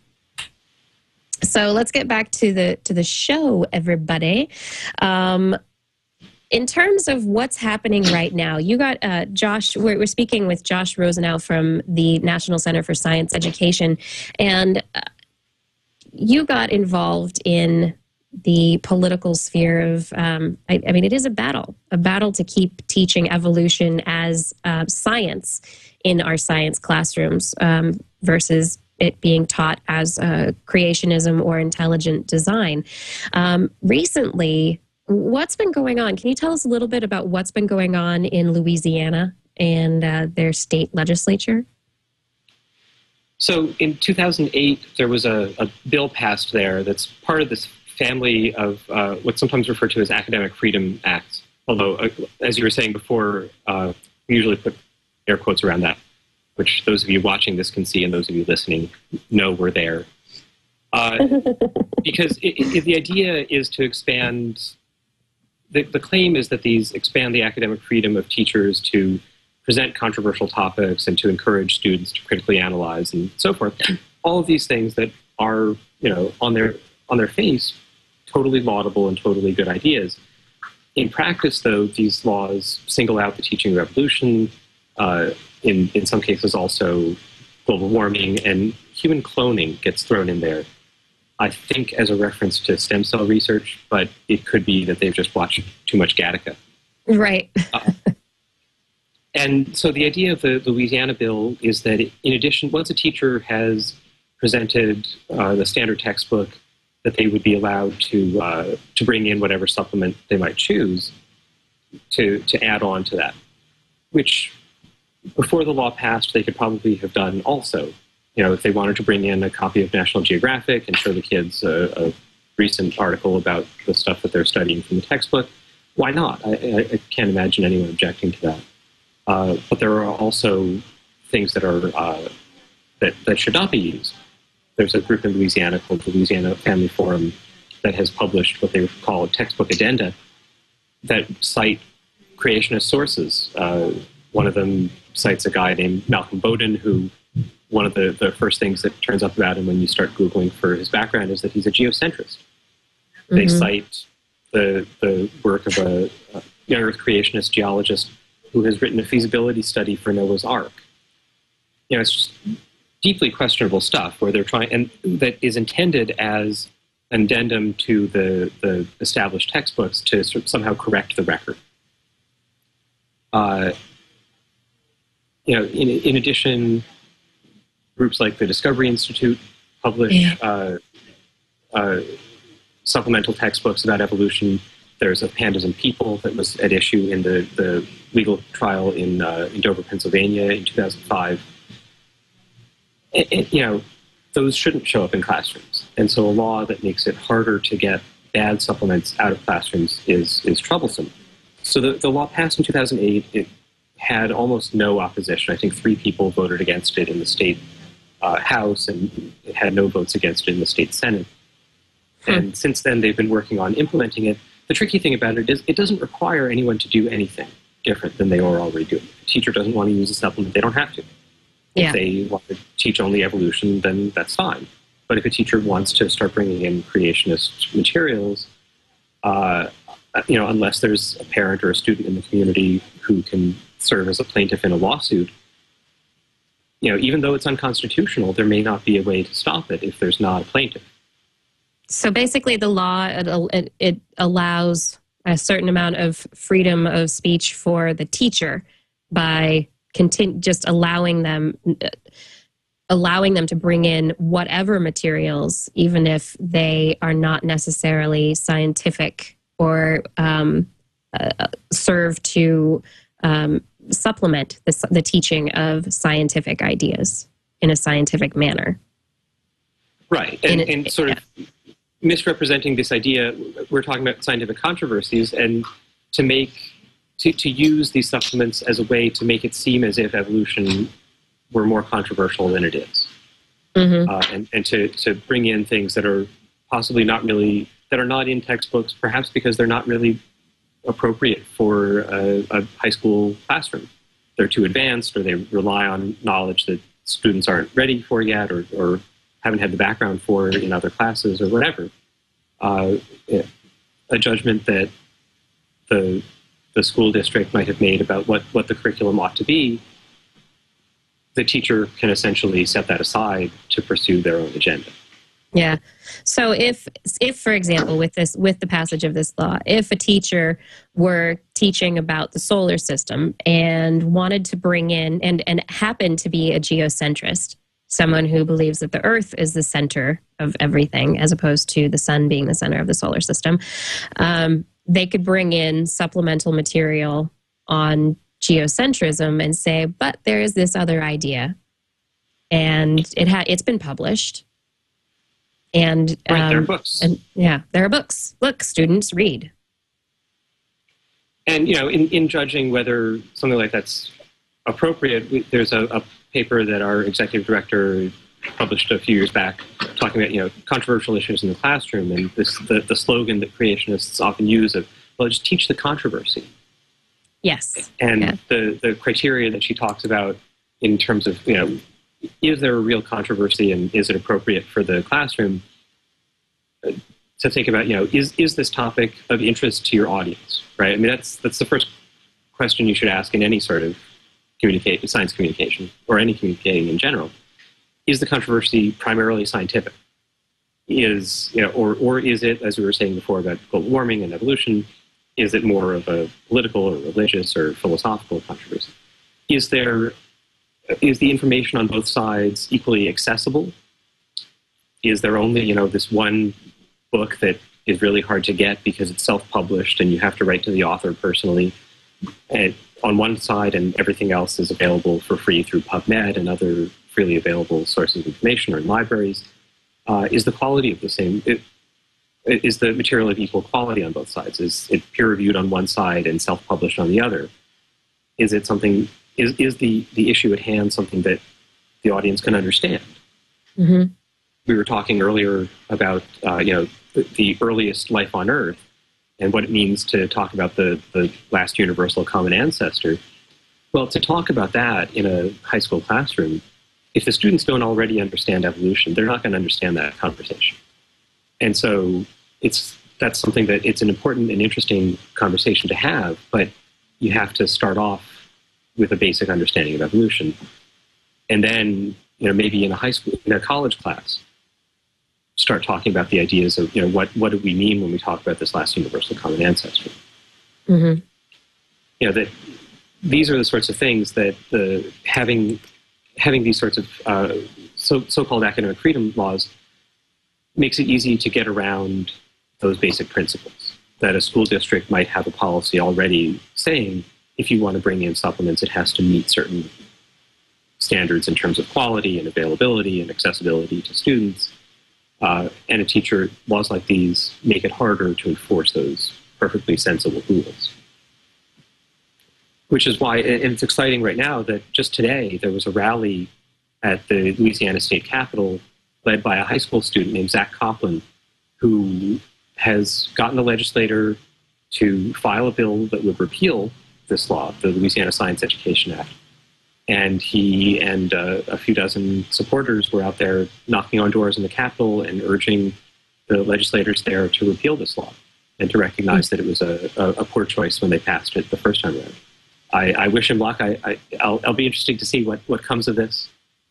So let's get back to the to the show, everybody. Um, in terms of what's happening right now, you got uh, Josh. We're, we're, speaking with Josh Rosenau from the National Center for Science Education, and uh, you got involved in the political sphere of um, I, I, mean it is a battle a battle to keep teaching evolution as uh, science in our science classrooms um, versus it being taught as uh, creationism or intelligent design. Um, recently what's been going on? Can you tell us a little bit about what's been going on in louisiana and uh, their state legislature? So in 2008 there was a, a bill passed there that's part of this family of uh, what's sometimes referred to as academic freedom acts. Although, uh, as you were saying before, uh, we usually put air quotes around that, which those of you watching this can see and those of you listening know we're there. Uh, because it, it, the idea is to expand, the, the claim is that these expand the academic freedom of teachers to present controversial topics and to encourage students to critically analyze and so forth. All of these things that are, you know, on their on their face totally laudable and totally good ideas. In practice, though, these laws single out the teaching revolution, uh, in, in some cases also global warming, and human cloning gets thrown in there. I think as a reference to stem cell research, but it could be that they've just watched too much Gattaca. Right. uh, and so the idea of the Louisiana bill is that in addition, once a teacher has presented uh, the standard textbook that they would be allowed to uh, to bring in whatever supplement they might choose to to add on to that, which before the law passed they could probably have done also. You know, if they wanted to bring in a copy of National Geographic and show the kids a, a recent article about the stuff that they're studying from the textbook, why not? I, I can't imagine anyone objecting to that. Uh, but there are also things that are uh, that that should not be used there's a group in Louisiana called the Louisiana Family Forum that has published what they call a textbook addenda that cite creationist sources. Uh, one of them cites a guy named Malcolm Bowden, who one of the, the first things that turns up about him when you start Googling for his background is that he's a geocentrist. Mm-hmm. They cite the, the work of a, a young earth creationist geologist who has written a feasibility study for Noah's Ark. You know, it's just deeply questionable stuff where they're trying and that is intended as an addendum to the, the established textbooks to sort of somehow correct the record. Uh, you know, in, in addition, groups like the Discovery Institute publish yeah. uh, uh, supplemental textbooks about evolution. there's a pandas and people that was at issue in the, the legal trial in, uh, in Dover, Pennsylvania in 2005. And, and, you know, those shouldn't show up in classrooms. And so a law that makes it harder to get bad supplements out of classrooms is, is troublesome. So the, the law passed in 2008. It had almost no opposition. I think three people voted against it in the state uh, House, and it had no votes against it in the state Senate. Hmm. And since then, they've been working on implementing it. The tricky thing about it is it doesn't require anyone to do anything different than they are already doing. If a teacher doesn't want to use a supplement, they don't have to. Yeah. If they want to teach only evolution, then that's fine. But if a teacher wants to start bringing in creationist materials, uh, you know, unless there's a parent or a student in the community who can serve as a plaintiff in a lawsuit, you know, even though it's unconstitutional, there may not be a way to stop it if there's not a plaintiff. So basically, the law it, it, it allows a certain amount of freedom of speech for the teacher by continue just allowing them allowing them to bring in whatever materials, even if they are not necessarily scientific or um, uh, serve to um, supplement the, the teaching of scientific ideas in a scientific manner. Right. And, a- and sort of misrepresenting this idea, we're talking about scientific controversies, and to make to, to use these supplements as a way to make it seem as if evolution were more controversial than it is. hmm uh, and, and to, to bring in things that are possibly not really that are not in textbooks, perhaps because they're not really appropriate for a, a high school classroom. They're too advanced, or they rely on knowledge that students aren't ready for yet, or, or haven't had the background for in other classes, or whatever. Uh, a judgment that the the school district might have made about what, what the curriculum ought to be the teacher can essentially set that aside to pursue their own agenda. Yeah. So if if for example with this with the passage of this law, if a teacher were teaching about the solar system and wanted to bring in and and happened to be a geocentrist, someone who believes that the earth is the center of everything as opposed to the sun being the center of the solar system, um, they could bring in supplemental material on geocentrism and say, but there is this other idea. And it ha- it's been published. And Right, there are um, books. and yeah, there are books. Look, students read. And you know, in, in judging whether something like that's appropriate, we, there's a, a paper that our executive director published a few years back talking about you know controversial issues in the classroom and this the, the slogan that creationists often use of well just teach the controversy Yes. and Yeah. the the criteria that she talks about in terms of you know is there a real controversy and is it appropriate for the classroom uh, to think about you know is is this topic of interest to your audience right i mean that's that's the first question you should ask in any sort of communicate science communication or any communicating in general is the controversy primarily scientific? Is you know or or is it as we were saying before about global warming and evolution is it more of a political or religious or philosophical controversy? Is there is the information on both sides equally accessible? Is there only you know this one book that is really hard to get because it's self-published and you have to write to the author personally? And on one side and everything else is available for free through pubmed and other freely available sources of information or in libraries uh, is the quality of the same it, is the material of equal quality on both sides? Is it peer reviewed on one side and self-published on the other? Is it something is, is the, the issue at hand something that the audience can understand? Hmm we were talking earlier about uh, you know the, the earliest life on Earth and what it means to talk about the the last universal common ancestor. Well, to talk about that in a high school classroom, if the students don't already understand evolution, they're not going to understand that conversation. And so it's that's something that it's an important and interesting conversation to have, but you have to start off with a basic understanding of evolution, and then you know maybe in a high school in a college class start talking about the ideas of you know what what do we mean when we talk about this last universal common ancestor? Hmm you know that these are the sorts of things that the having having these sorts of uh, so so-called academic freedom laws makes it easy to get around those basic principles that a school district might have a policy already saying if you want to bring in supplements, it has to meet certain standards in terms of quality and availability and accessibility to students. Uh, and a teacher, laws like these make it harder to enforce those perfectly sensible rules. Which is why, and it's exciting right now that just today there was a rally at the Louisiana State Capitol led by a high school student named Zack Kopplin, who has gotten the legislator to file a bill that would repeal this law, the Louisiana Science Education Act. And he and uh, a few dozen supporters were out there knocking on doors in the Capitol and urging the legislators there to repeal this law and to recognize that it was a, a, a poor choice when they passed it the first time around. I, I wish him luck. I, I, will be interested to see what, what comes of this.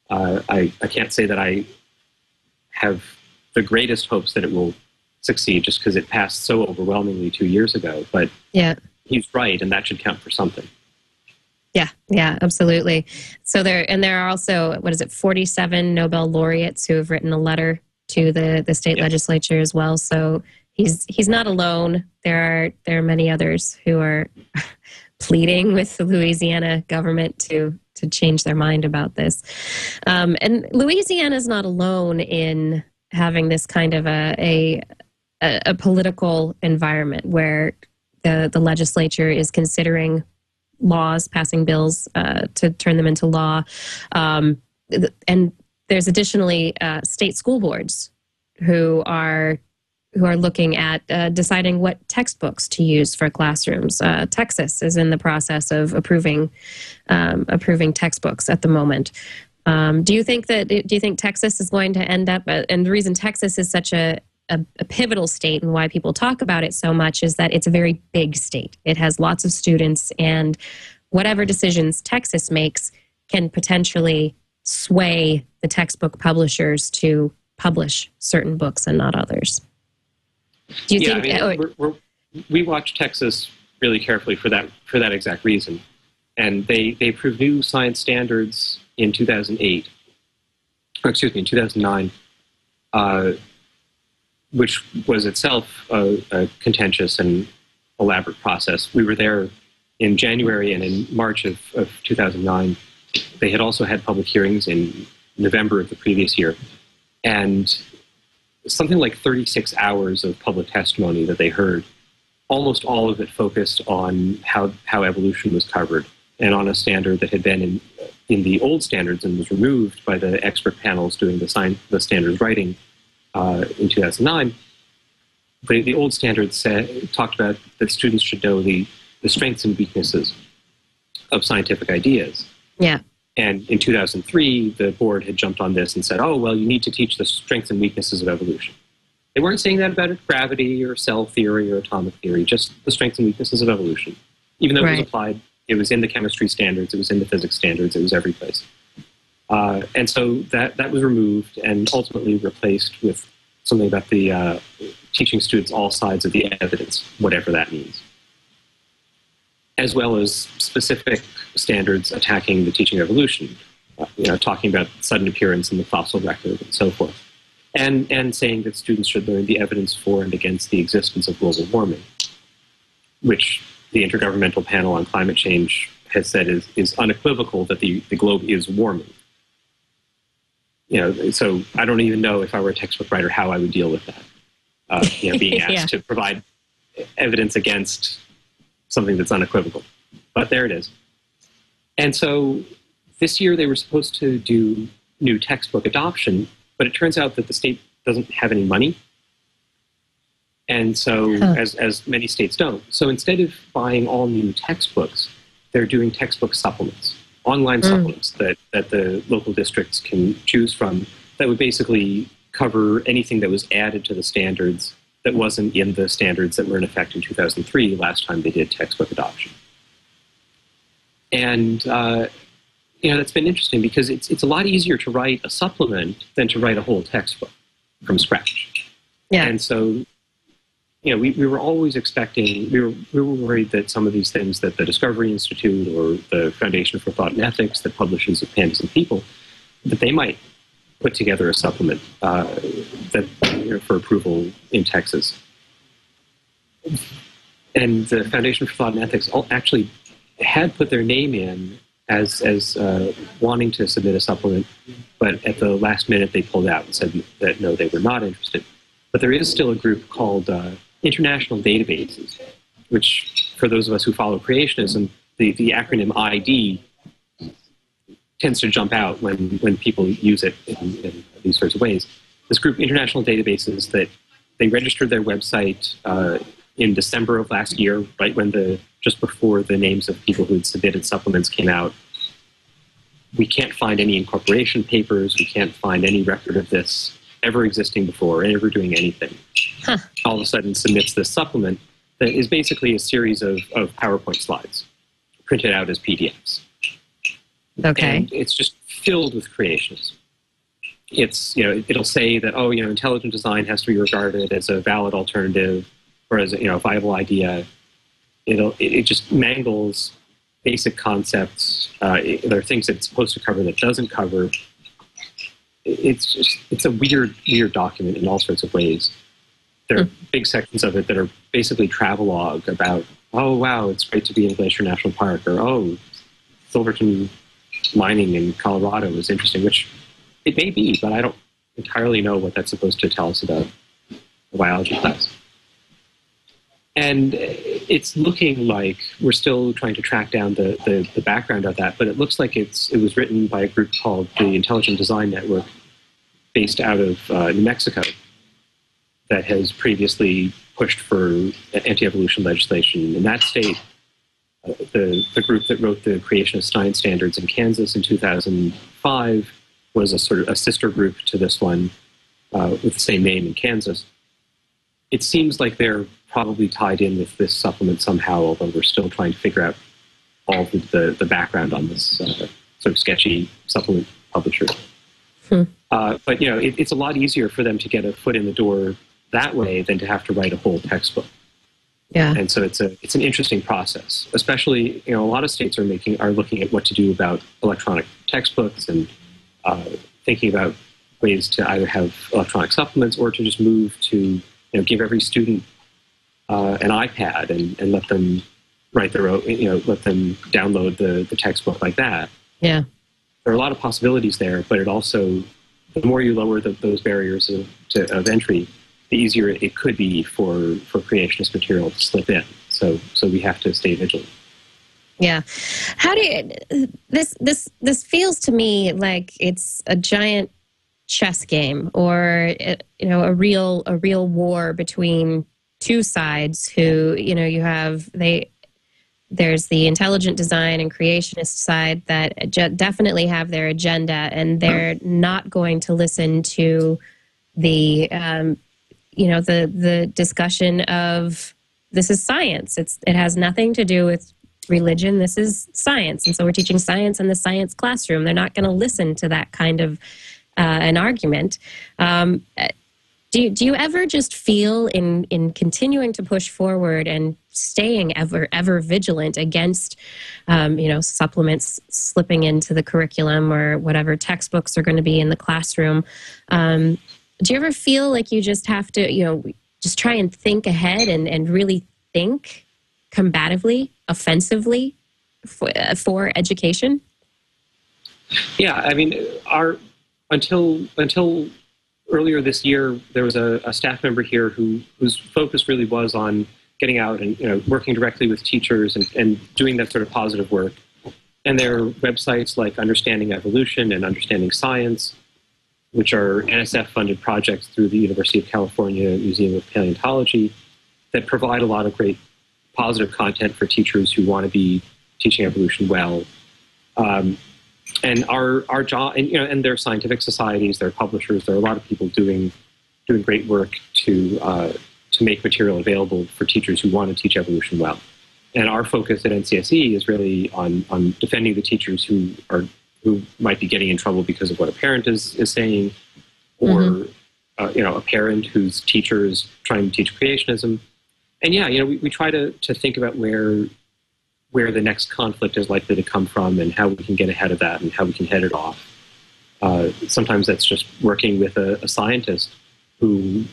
Uh, I, I can't say that I have the greatest hopes that it will succeed just because it passed so overwhelmingly two years ago. But yeah, he's right, and that should count for something. Yeah, yeah, absolutely. So there, and there are also what is it, forty-seven Nobel laureates who have written a letter to the the state legislature as well. So he's he's not alone. There are there are many others who are pleading with the Louisiana government to to change their mind about this. Um, and Louisiana is not alone in having this kind of a, a a, political environment where the, the legislature is considering laws, passing bills uh, to turn them into law. Um, and there's additionally uh, state school boards who are who are looking at uh, deciding what textbooks to use for classrooms. Uh, Texas is in the process of approving um, approving textbooks at the moment. Um, do you think that do you think Texas is going to end up? Uh, and the reason Texas is such a a, a, pivotal state and why people talk about it so much is that it's a very big state. It has lots of students, and whatever decisions Texas makes can potentially sway the textbook publishers to publish certain books and not others. Do you yeah, think? I mean, we're, we're, we watch Texas really carefully for that for that exact reason, and they they approved new science standards in 2008. Or excuse me, in 2009. Uh, which was itself a, a, contentious and elaborate process. We were there in January and in March of, of 2009. They had also had public hearings in November of the previous year. And something like 36 hours of public testimony that they heard, almost all of it focused on how, how evolution was covered and on a standard that had been in, in the old standards and was removed by the expert panels doing the, sign, the standards writing uh, in 2009, the, the old standards said, talked about that students should know the, the strengths and weaknesses of scientific ideas. Yeah. And in 2003, the board had jumped on this and said, oh, well, you need to teach the strengths and weaknesses of evolution. They weren't saying that about gravity or cell theory or atomic theory, just the strengths and weaknesses of evolution. Even though right. it was applied, it was in the chemistry standards, it was in the physics standards, it was every place. Uh, and so that, that was removed and ultimately replaced with something about the uh, teaching students all sides of the evidence, whatever that means, as well as specific standards attacking the teaching of evolution, uh, you know, talking about sudden appearance in the fossil record and so forth, and, and saying that students should learn the evidence for and against the existence of global warming, which the Intergovernmental Panel on Climate Change has said is, is unequivocal that the, the globe is warming you know, so I don't even know if I were a textbook writer how I would deal with that. Uh, you know, being asked yeah. to provide evidence against something that's unequivocal. But there it is. And so this year they were supposed to do new textbook adoption, but it turns out that the state doesn't have any money. And so, huh. as, as many states don't. So instead of buying all new textbooks, they're doing textbook supplements online mm. supplements that, that the local districts can choose from that would basically cover anything that was added to the standards that wasn't in the standards that were in effect in 2003 last time they did textbook adoption. And uh, you know that's been interesting because it's it's a lot easier to write a supplement than to write a whole textbook from scratch. Yeah. And so you know, we, we were always expecting, we were, we were worried that some of these things that the Discovery Institute or the Foundation for Thought and Ethics that publishes of Pandas and People, that they might put together a supplement uh, that, you know, for approval in Texas. and the Foundation for Thought and Ethics actually had put their name in as as uh, wanting to submit a supplement, but at the last minute they pulled out and said that no, they were not interested. But there is still a group called uh, International Databases, which, for those of us who follow creationism, the, the acronym ID tends to jump out when, when people use it in, in these sorts of ways. This group, International Databases, that they registered their website uh, in December of last year, right when the just before the names of people who had submitted supplements came out. We can't find any incorporation papers. We can't find any record of this ever existing before, ever doing anything. Huh. All of a sudden, submits this supplement that is basically a series of, of PowerPoint slides printed out as PDFs. Okay. And it's just filled with creationism. It's, you know, it'll say that, oh, you know, intelligent design has to be regarded as a valid alternative or as a, you know, a viable idea. It'll, it, just mangles basic concepts. Uh, there are things it's supposed to cover that doesn't cover. It's just, it's a weird, weird document in all sorts of ways. There are big sections of it that are basically travelogue about, oh, wow, it's great to be in Glacier National Park, or oh, Silverton mining in Colorado is interesting, which it may be, but I don't entirely know what that's supposed to tell us about a biology class. And it's looking like we're still trying to track down the, the, the background of that, but it looks like it's it was written by a group called the Intelligent Design Network, based out of uh, New Mexico, that has previously pushed for anti-evolution legislation in that state the, the group that wrote the creationist science standards in Kansas in 2005 was a sort of a sister group to this one uh, with the same name in Kansas. It seems like they're probably tied in with this supplement somehow, although we're still trying to figure out all the, the, the background on this uh, sort of sketchy supplement publisher. Hmm. Uh, but you know, it, it's a lot easier for them to get a foot in the door that way than to have to write a whole textbook Yeah. and so it's a it's an interesting process. Especially, you know, a lot of states are making are looking at what to do about electronic textbooks and uh, thinking about ways to either have electronic supplements or to just move to you know give every student uh, an iPad and, and let them write their own you know let them download the the textbook like that. Yeah. There are a lot of possibilities there, but it also the more you lower the, those barriers of, to, of entry, the easier it could be for, for creationist material to slip in. So, so we have to stay vigilant. Yeah. How do you this this this feels to me like it's a giant chess game or you know a real a real war between two sides who you know you have they there's the intelligent design and creationist side that definitely have their agenda and they're not going to listen to the um, you know the the discussion of this is science. It's it has nothing to do with religion. This is science. And so we're teaching science in the science classroom. They're not going to listen to that kind of uh, an argument. Um, do you, do you ever just feel in in continuing to push forward and staying ever ever vigilant against um, you know supplements slipping into the curriculum or whatever textbooks are going to be in the classroom? Um, do you ever feel like you just have to you know just try and think ahead and, and really think combatively offensively for, uh, for education Yeah, I mean, our until until earlier this year, there was a, a staff member here who whose focus really was on getting out and you know working directly with teachers and, and doing that sort of positive work. And there are websites like Understanding Evolution and Understanding Science, which are NSF-funded projects through the University of California Museum of Paleontology, that provide a lot of great positive content for teachers who want to be teaching evolution well. Um, and our our job, and you know, and there are scientific societies, there are publishers, there are a lot of people doing doing great work to uh, to make material available for teachers who want to teach evolution well. And our focus at NCSE is really on on defending the teachers who are who might be getting in trouble because of what a parent is is saying, or uh, you know, a parent whose teacher is trying to teach creationism. And yeah, you know, we, we try to to think about where where the next conflict is likely to come from and how we can get ahead of that and how we can head it off. Uh, sometimes that's just working with a, a scientist who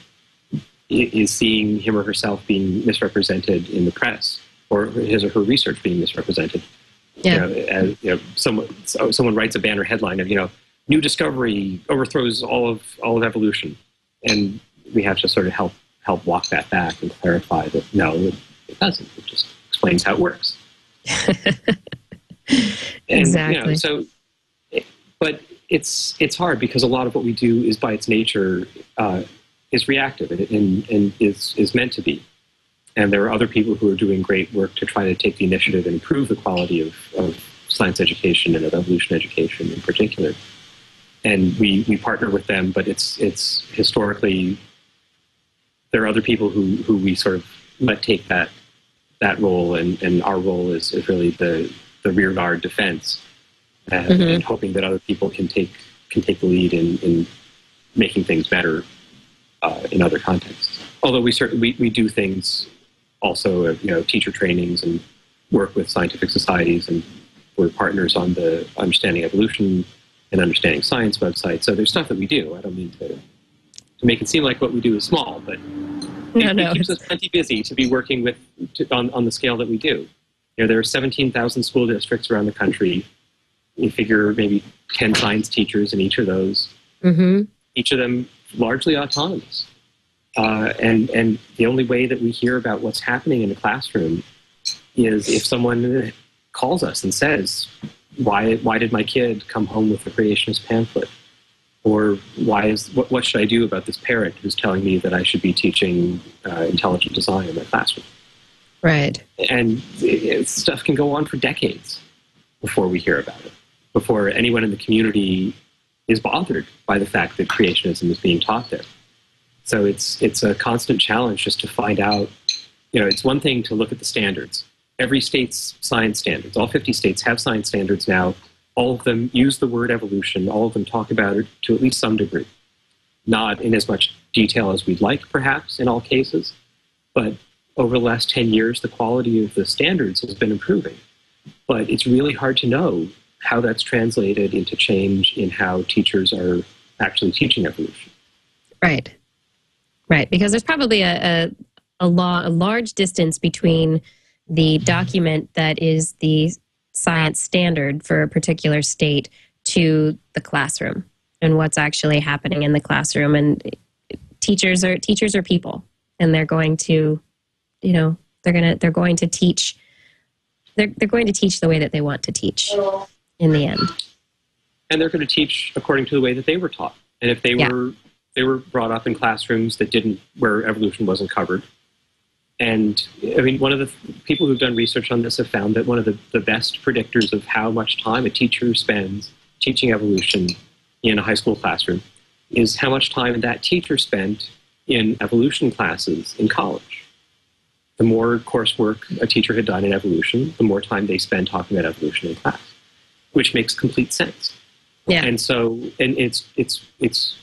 is seeing him or herself being misrepresented in the press or his or her research being misrepresented. Yeah. You know, as, you know, someone so someone writes a banner headline of you know new discovery overthrows all of all of evolution, and we have to sort of help help walk that back and clarify that no, it, it doesn't. It just explains how it works. And, You know, Exactly. so, but it's it's hard because a lot of what we do is by its nature uh, is reactive and, and, and is is meant to be. And there are other people who are doing great work to try to take the initiative and improve the quality of, of science education and of evolution education in particular. And we, we partner with them, but it's it's historically there are other people who, who we sort of let take that that role, and, and our role is, is really the, the rear guard defense, uh, Mhm. and hoping that other people can take can take the lead in, in making things better uh, in other contexts. Although we certainly we, we do things also, uh, you know, teacher trainings and work with scientific societies, and we're partners on the Understanding Evolution and Understanding Science website. So there's stuff that we do. I don't mean to to make it seem like what we do is small, but No, it, no. it keeps us plenty busy to be working with to, on, on the scale that we do. You know, there are 17,000 school districts around the country. You figure maybe 10 science teachers in each of those. hmm Each of them largely autonomous. Uh, and and the only way that we hear about what's happening in the classroom is if someone calls us and says, "Why why did my kid come home with a creationist pamphlet?" Or why is what, what should I do about this parent who's telling me that I should be teaching uh, intelligent design in my classroom? Right. And it, stuff can go on for decades before we hear about it, before anyone in the community is bothered by the fact that creationism is being taught there. So it's it's a constant challenge just to find out. You know, it's one thing to look at the standards. Every state's science standards, all 50 states have science standards now. All of them use the word evolution. All of them talk about it to at least some degree. Not in as much detail as we'd like, perhaps, in all cases, but over the last 10 years, the quality of the standards has been improving. But it's really hard to know how that's translated into change in how teachers are actually teaching evolution. Right. Right. Because there's probably a, a, a, law, a large distance between the document that is the science standard for a particular state to the classroom and what's actually happening in the classroom. And teachers are teachers are people and they're going to, you know, they're gonna they're going to teach they're they're going to teach the way that they want to teach in the end. and they're going to teach according to the way that they were taught. And if they Yeah. were they were brought up in classrooms that didn't where evolution wasn't covered. And I mean, one of the people who've done research on this have found that one of the, the best predictors of how much time a teacher spends teaching evolution in a high school classroom is how much time that teacher spent in evolution classes in college. The more coursework a teacher had done in evolution, the more time they spend talking about evolution in class, which makes complete sense. Yeah. And so, and it's it's it's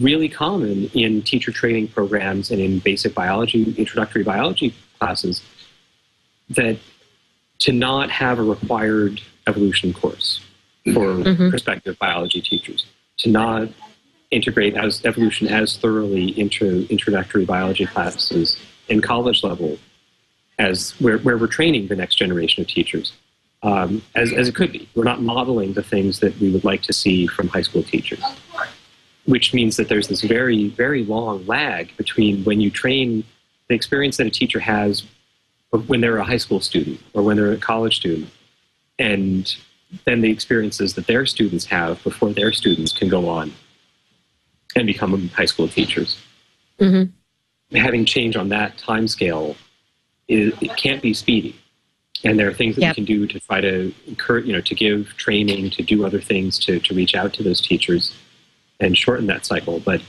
really common in teacher training programs and in basic biology, introductory biology classes, that to not have a required evolution course for Mhm. prospective biology teachers, to not integrate as evolution as thoroughly into introductory biology classes in college level as where, where we're training the next generation of teachers um, as, as it could be. We're not modeling the things that we would like to see from high school teachers, which means that there's this very, very long lag between when you train the experience that a teacher has when they're a high school student or when they're a college student, and then the experiences that their students have before their students can go on and become high school teachers. hmm Having change on that time scale, is, it can't be speedy and there are things that Yep. we can do to try to encourage, you know, to give training, to do other things, to, to reach out to those teachers and shorten that cycle. But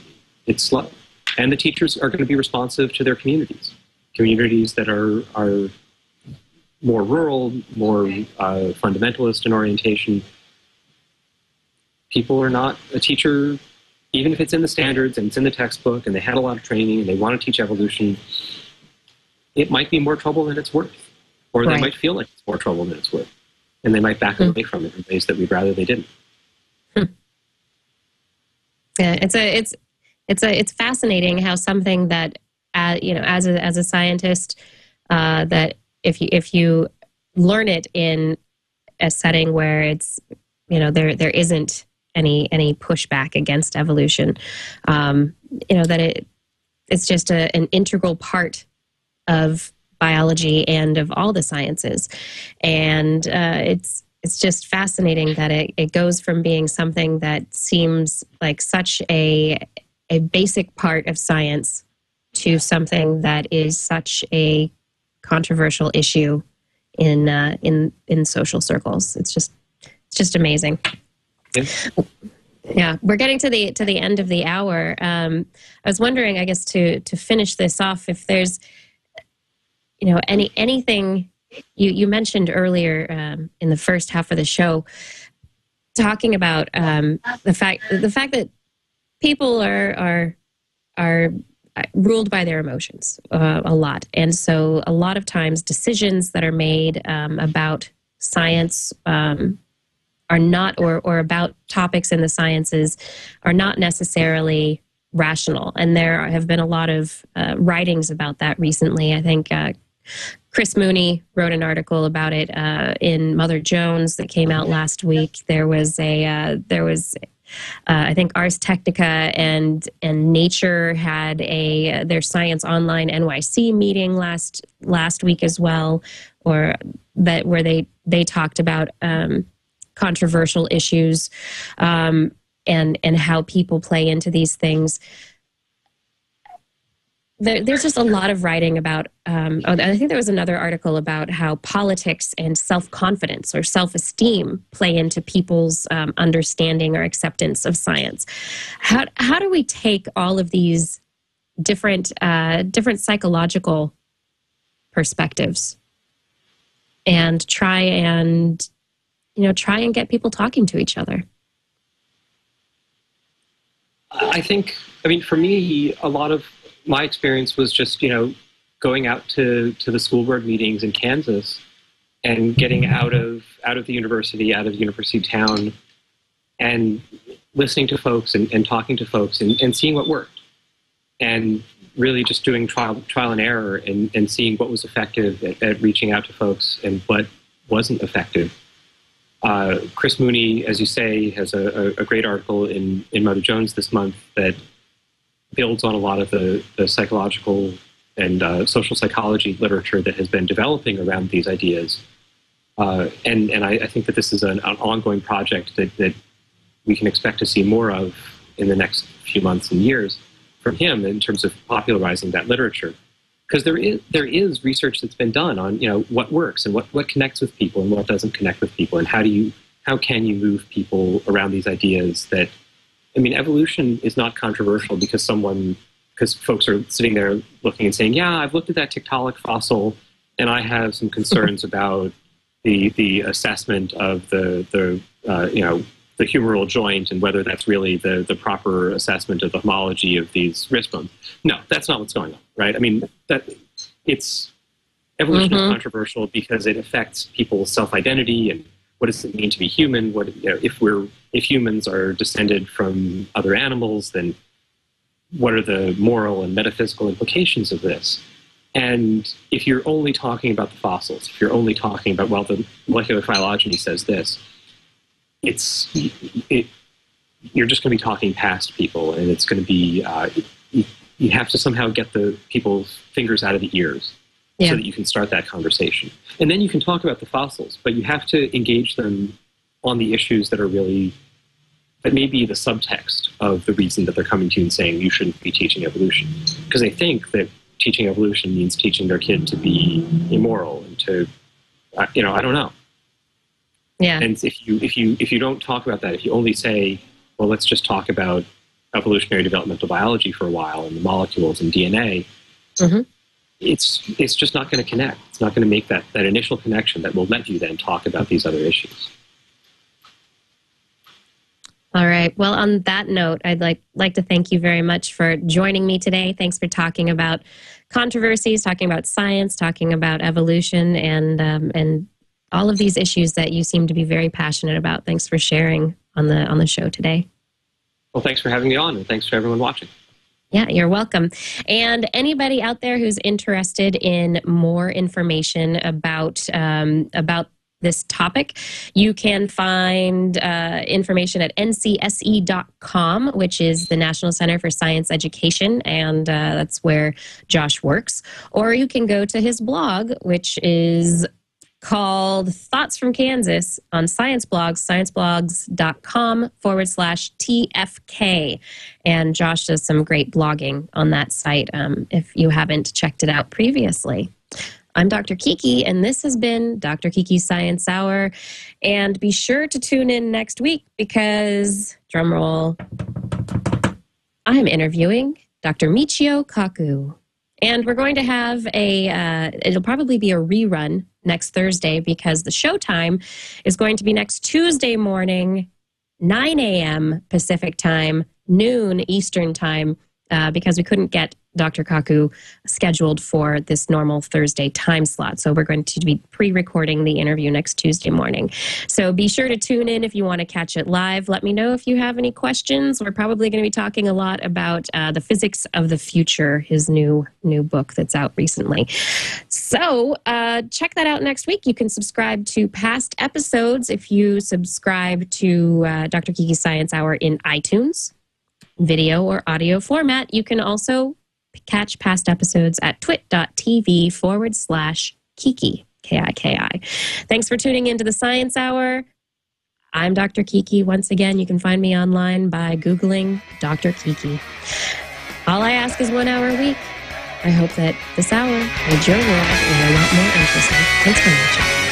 it's slow. And the teachers are going to be responsive to their communities, communities that are, are more rural, more uh, fundamentalist in orientation. People are not a teacher, even if it's in the standards and it's in the textbook and they had a lot of training and they want to teach evolution, it might be more trouble than it's worth or they might feel like it's more trouble than it's worth, and they might back Hmm. away from it in ways that we'd rather they didn't. Yeah, it's a it's it's a it's fascinating how something that uh, you know, as a as a scientist, uh, that if you if you learn it in a setting where it's you know there there isn't any any pushback against evolution, um, you know that it it's just a, an integral part of biology and of all the sciences, and uh, it's it's just fascinating that it, it goes from being something that seems like such a a basic part of science to something that is such a controversial issue in uh, in in social circles. It's just it's just amazing. Yeah. Yeah, we're getting to the to the end of the hour. Um, I was wondering, I guess, to to finish this off, if there's, you know, any anything you you mentioned earlier um, in the first half of the show, talking about um, the fact the fact that people are are are ruled by their emotions uh, a lot, and so a lot of times decisions that are made um, about science um, are not or or about topics in the sciences are not necessarily rational, and there have been a lot of uh, writings about that recently. I think. Uh, Chris Mooney wrote an article about it uh, in Mother Jones that came out last week. There was a uh, there was uh, I think Ars Technica and and Nature had a their Science Online NYC meeting last last week as well, or that where they they talked about um, controversial issues um, and and how people play into these things. There, there's just a lot of writing about. Um, oh, I think there was another article about how politics and self confidence or self esteem play into people's um, understanding or acceptance of science. How how do we take all of these different uh, different psychological perspectives and try and you know try and get people talking to each other? I think, I mean, for me, a lot of my experience was just, you know, going out to, to the school board meetings in Kansas and getting out of out of the university, out of the university town, and listening to folks and, and talking to folks and, and seeing what worked. And really just doing trial trial and error and, and seeing what was effective at, at reaching out to folks and what wasn't effective. Uh, Chris Mooney, as you say, has a, a, great article in, in Mother Jones this month that builds on a lot of the, the psychological and uh, social psychology literature that has been developing around these ideas. Uh, and and I, I, think that this is an, an, ongoing project that, that we can expect to see more of in the next few months and years from him in terms of popularizing that literature. Because there is there is research that's been done on you know what works and what, what connects with people and what doesn't connect with people and how do you how can you move people around these ideas that I mean, evolution is not controversial because someone, because folks are sitting there looking and saying, "Yeah, I've looked at that Tiktaalik fossil, and I have some concerns about the the assessment of the the uh, you know the humeral joint and whether that's really the the proper assessment of the homology of these wrist bones." No, that's not what's going on, right? I mean, that it's evolution mm-hmm. is controversial because it affects people's self identity and what does it mean to be human? What you know, if we're if humans are descended from other animals, then what are the moral and metaphysical implications of this? And if you're only talking about the fossils, if you're only talking about well, the molecular phylogeny says this, it's it, you're just going to be talking past people, and it's going to be uh, you, you have to somehow get the people's fingers out of the ears yeah. so that you can start that conversation. And then you can talk about the fossils, but you have to engage them on the issues that are really that may be the subtext of the reason that they're coming to you and saying you shouldn't be teaching evolution. Because they think that teaching evolution means teaching their kid to be immoral and to, uh, you know, I don't know. Yeah. And if you if you if you don't talk about that, if you only say, well, let's just talk about evolutionary developmental biology for a while and the molecules and DNA, mm-hmm it's it's just not going to connect. It's not going to make that that initial connection that will let you then talk about these other issues. All right. Well, on that note, I'd like like to thank you very much for joining me today. Thanks for talking about controversies, talking about science, talking about evolution, and um, and all of these issues that you seem to be very passionate about. Thanks for sharing on the on the show today. Well, thanks for having me on, and thanks for everyone watching. Yeah, you're welcome. And anybody out there who's interested in more information about um, about this topic, you can find uh, information at ncsE.com, which is the National Center for Science Education, and uh, that's where Josh works. Or you can go to his blog, which is called Thoughts from Kansas on Science Blogs, scienceblogs.com forward slash TFK. And Josh does some great blogging on that site um, if you haven't checked it out previously. I'm Dr. Kiki, and this has been Dr. Kiki's Science Hour. And be sure to tune in next week because, drumroll, I'm interviewing Dr. Michio Kaku. And we're going to have a, uh, it'll probably be a rerun next Thursday because the show time is going to be next Tuesday morning, 9 a.m. Pacific time, noon Eastern time, uh, because we couldn't get Dr. Kaku scheduled for this normal Thursday time slot. So we're going to be pre recording the interview next Tuesday morning. So be sure to tune in if you want to catch it live. Let me know if you have any questions. We're probably going to be talking a lot about uh, the physics of the future, his new new book that's out recently. So uh, check that out next week. You can subscribe to past episodes if you subscribe to uh, Dr. Kiki Science Hour in iTunes video or audio format. You can also catch past episodes at twit.tv forward slash Kiki, K I K I. Thanks for tuning into the Science Hour. I'm Dr. Kiki. Once again, you can find me online by Googling Dr. Kiki. All I ask is one hour a week. I hope that this hour made your world a lot more interesting. Thanks for watching.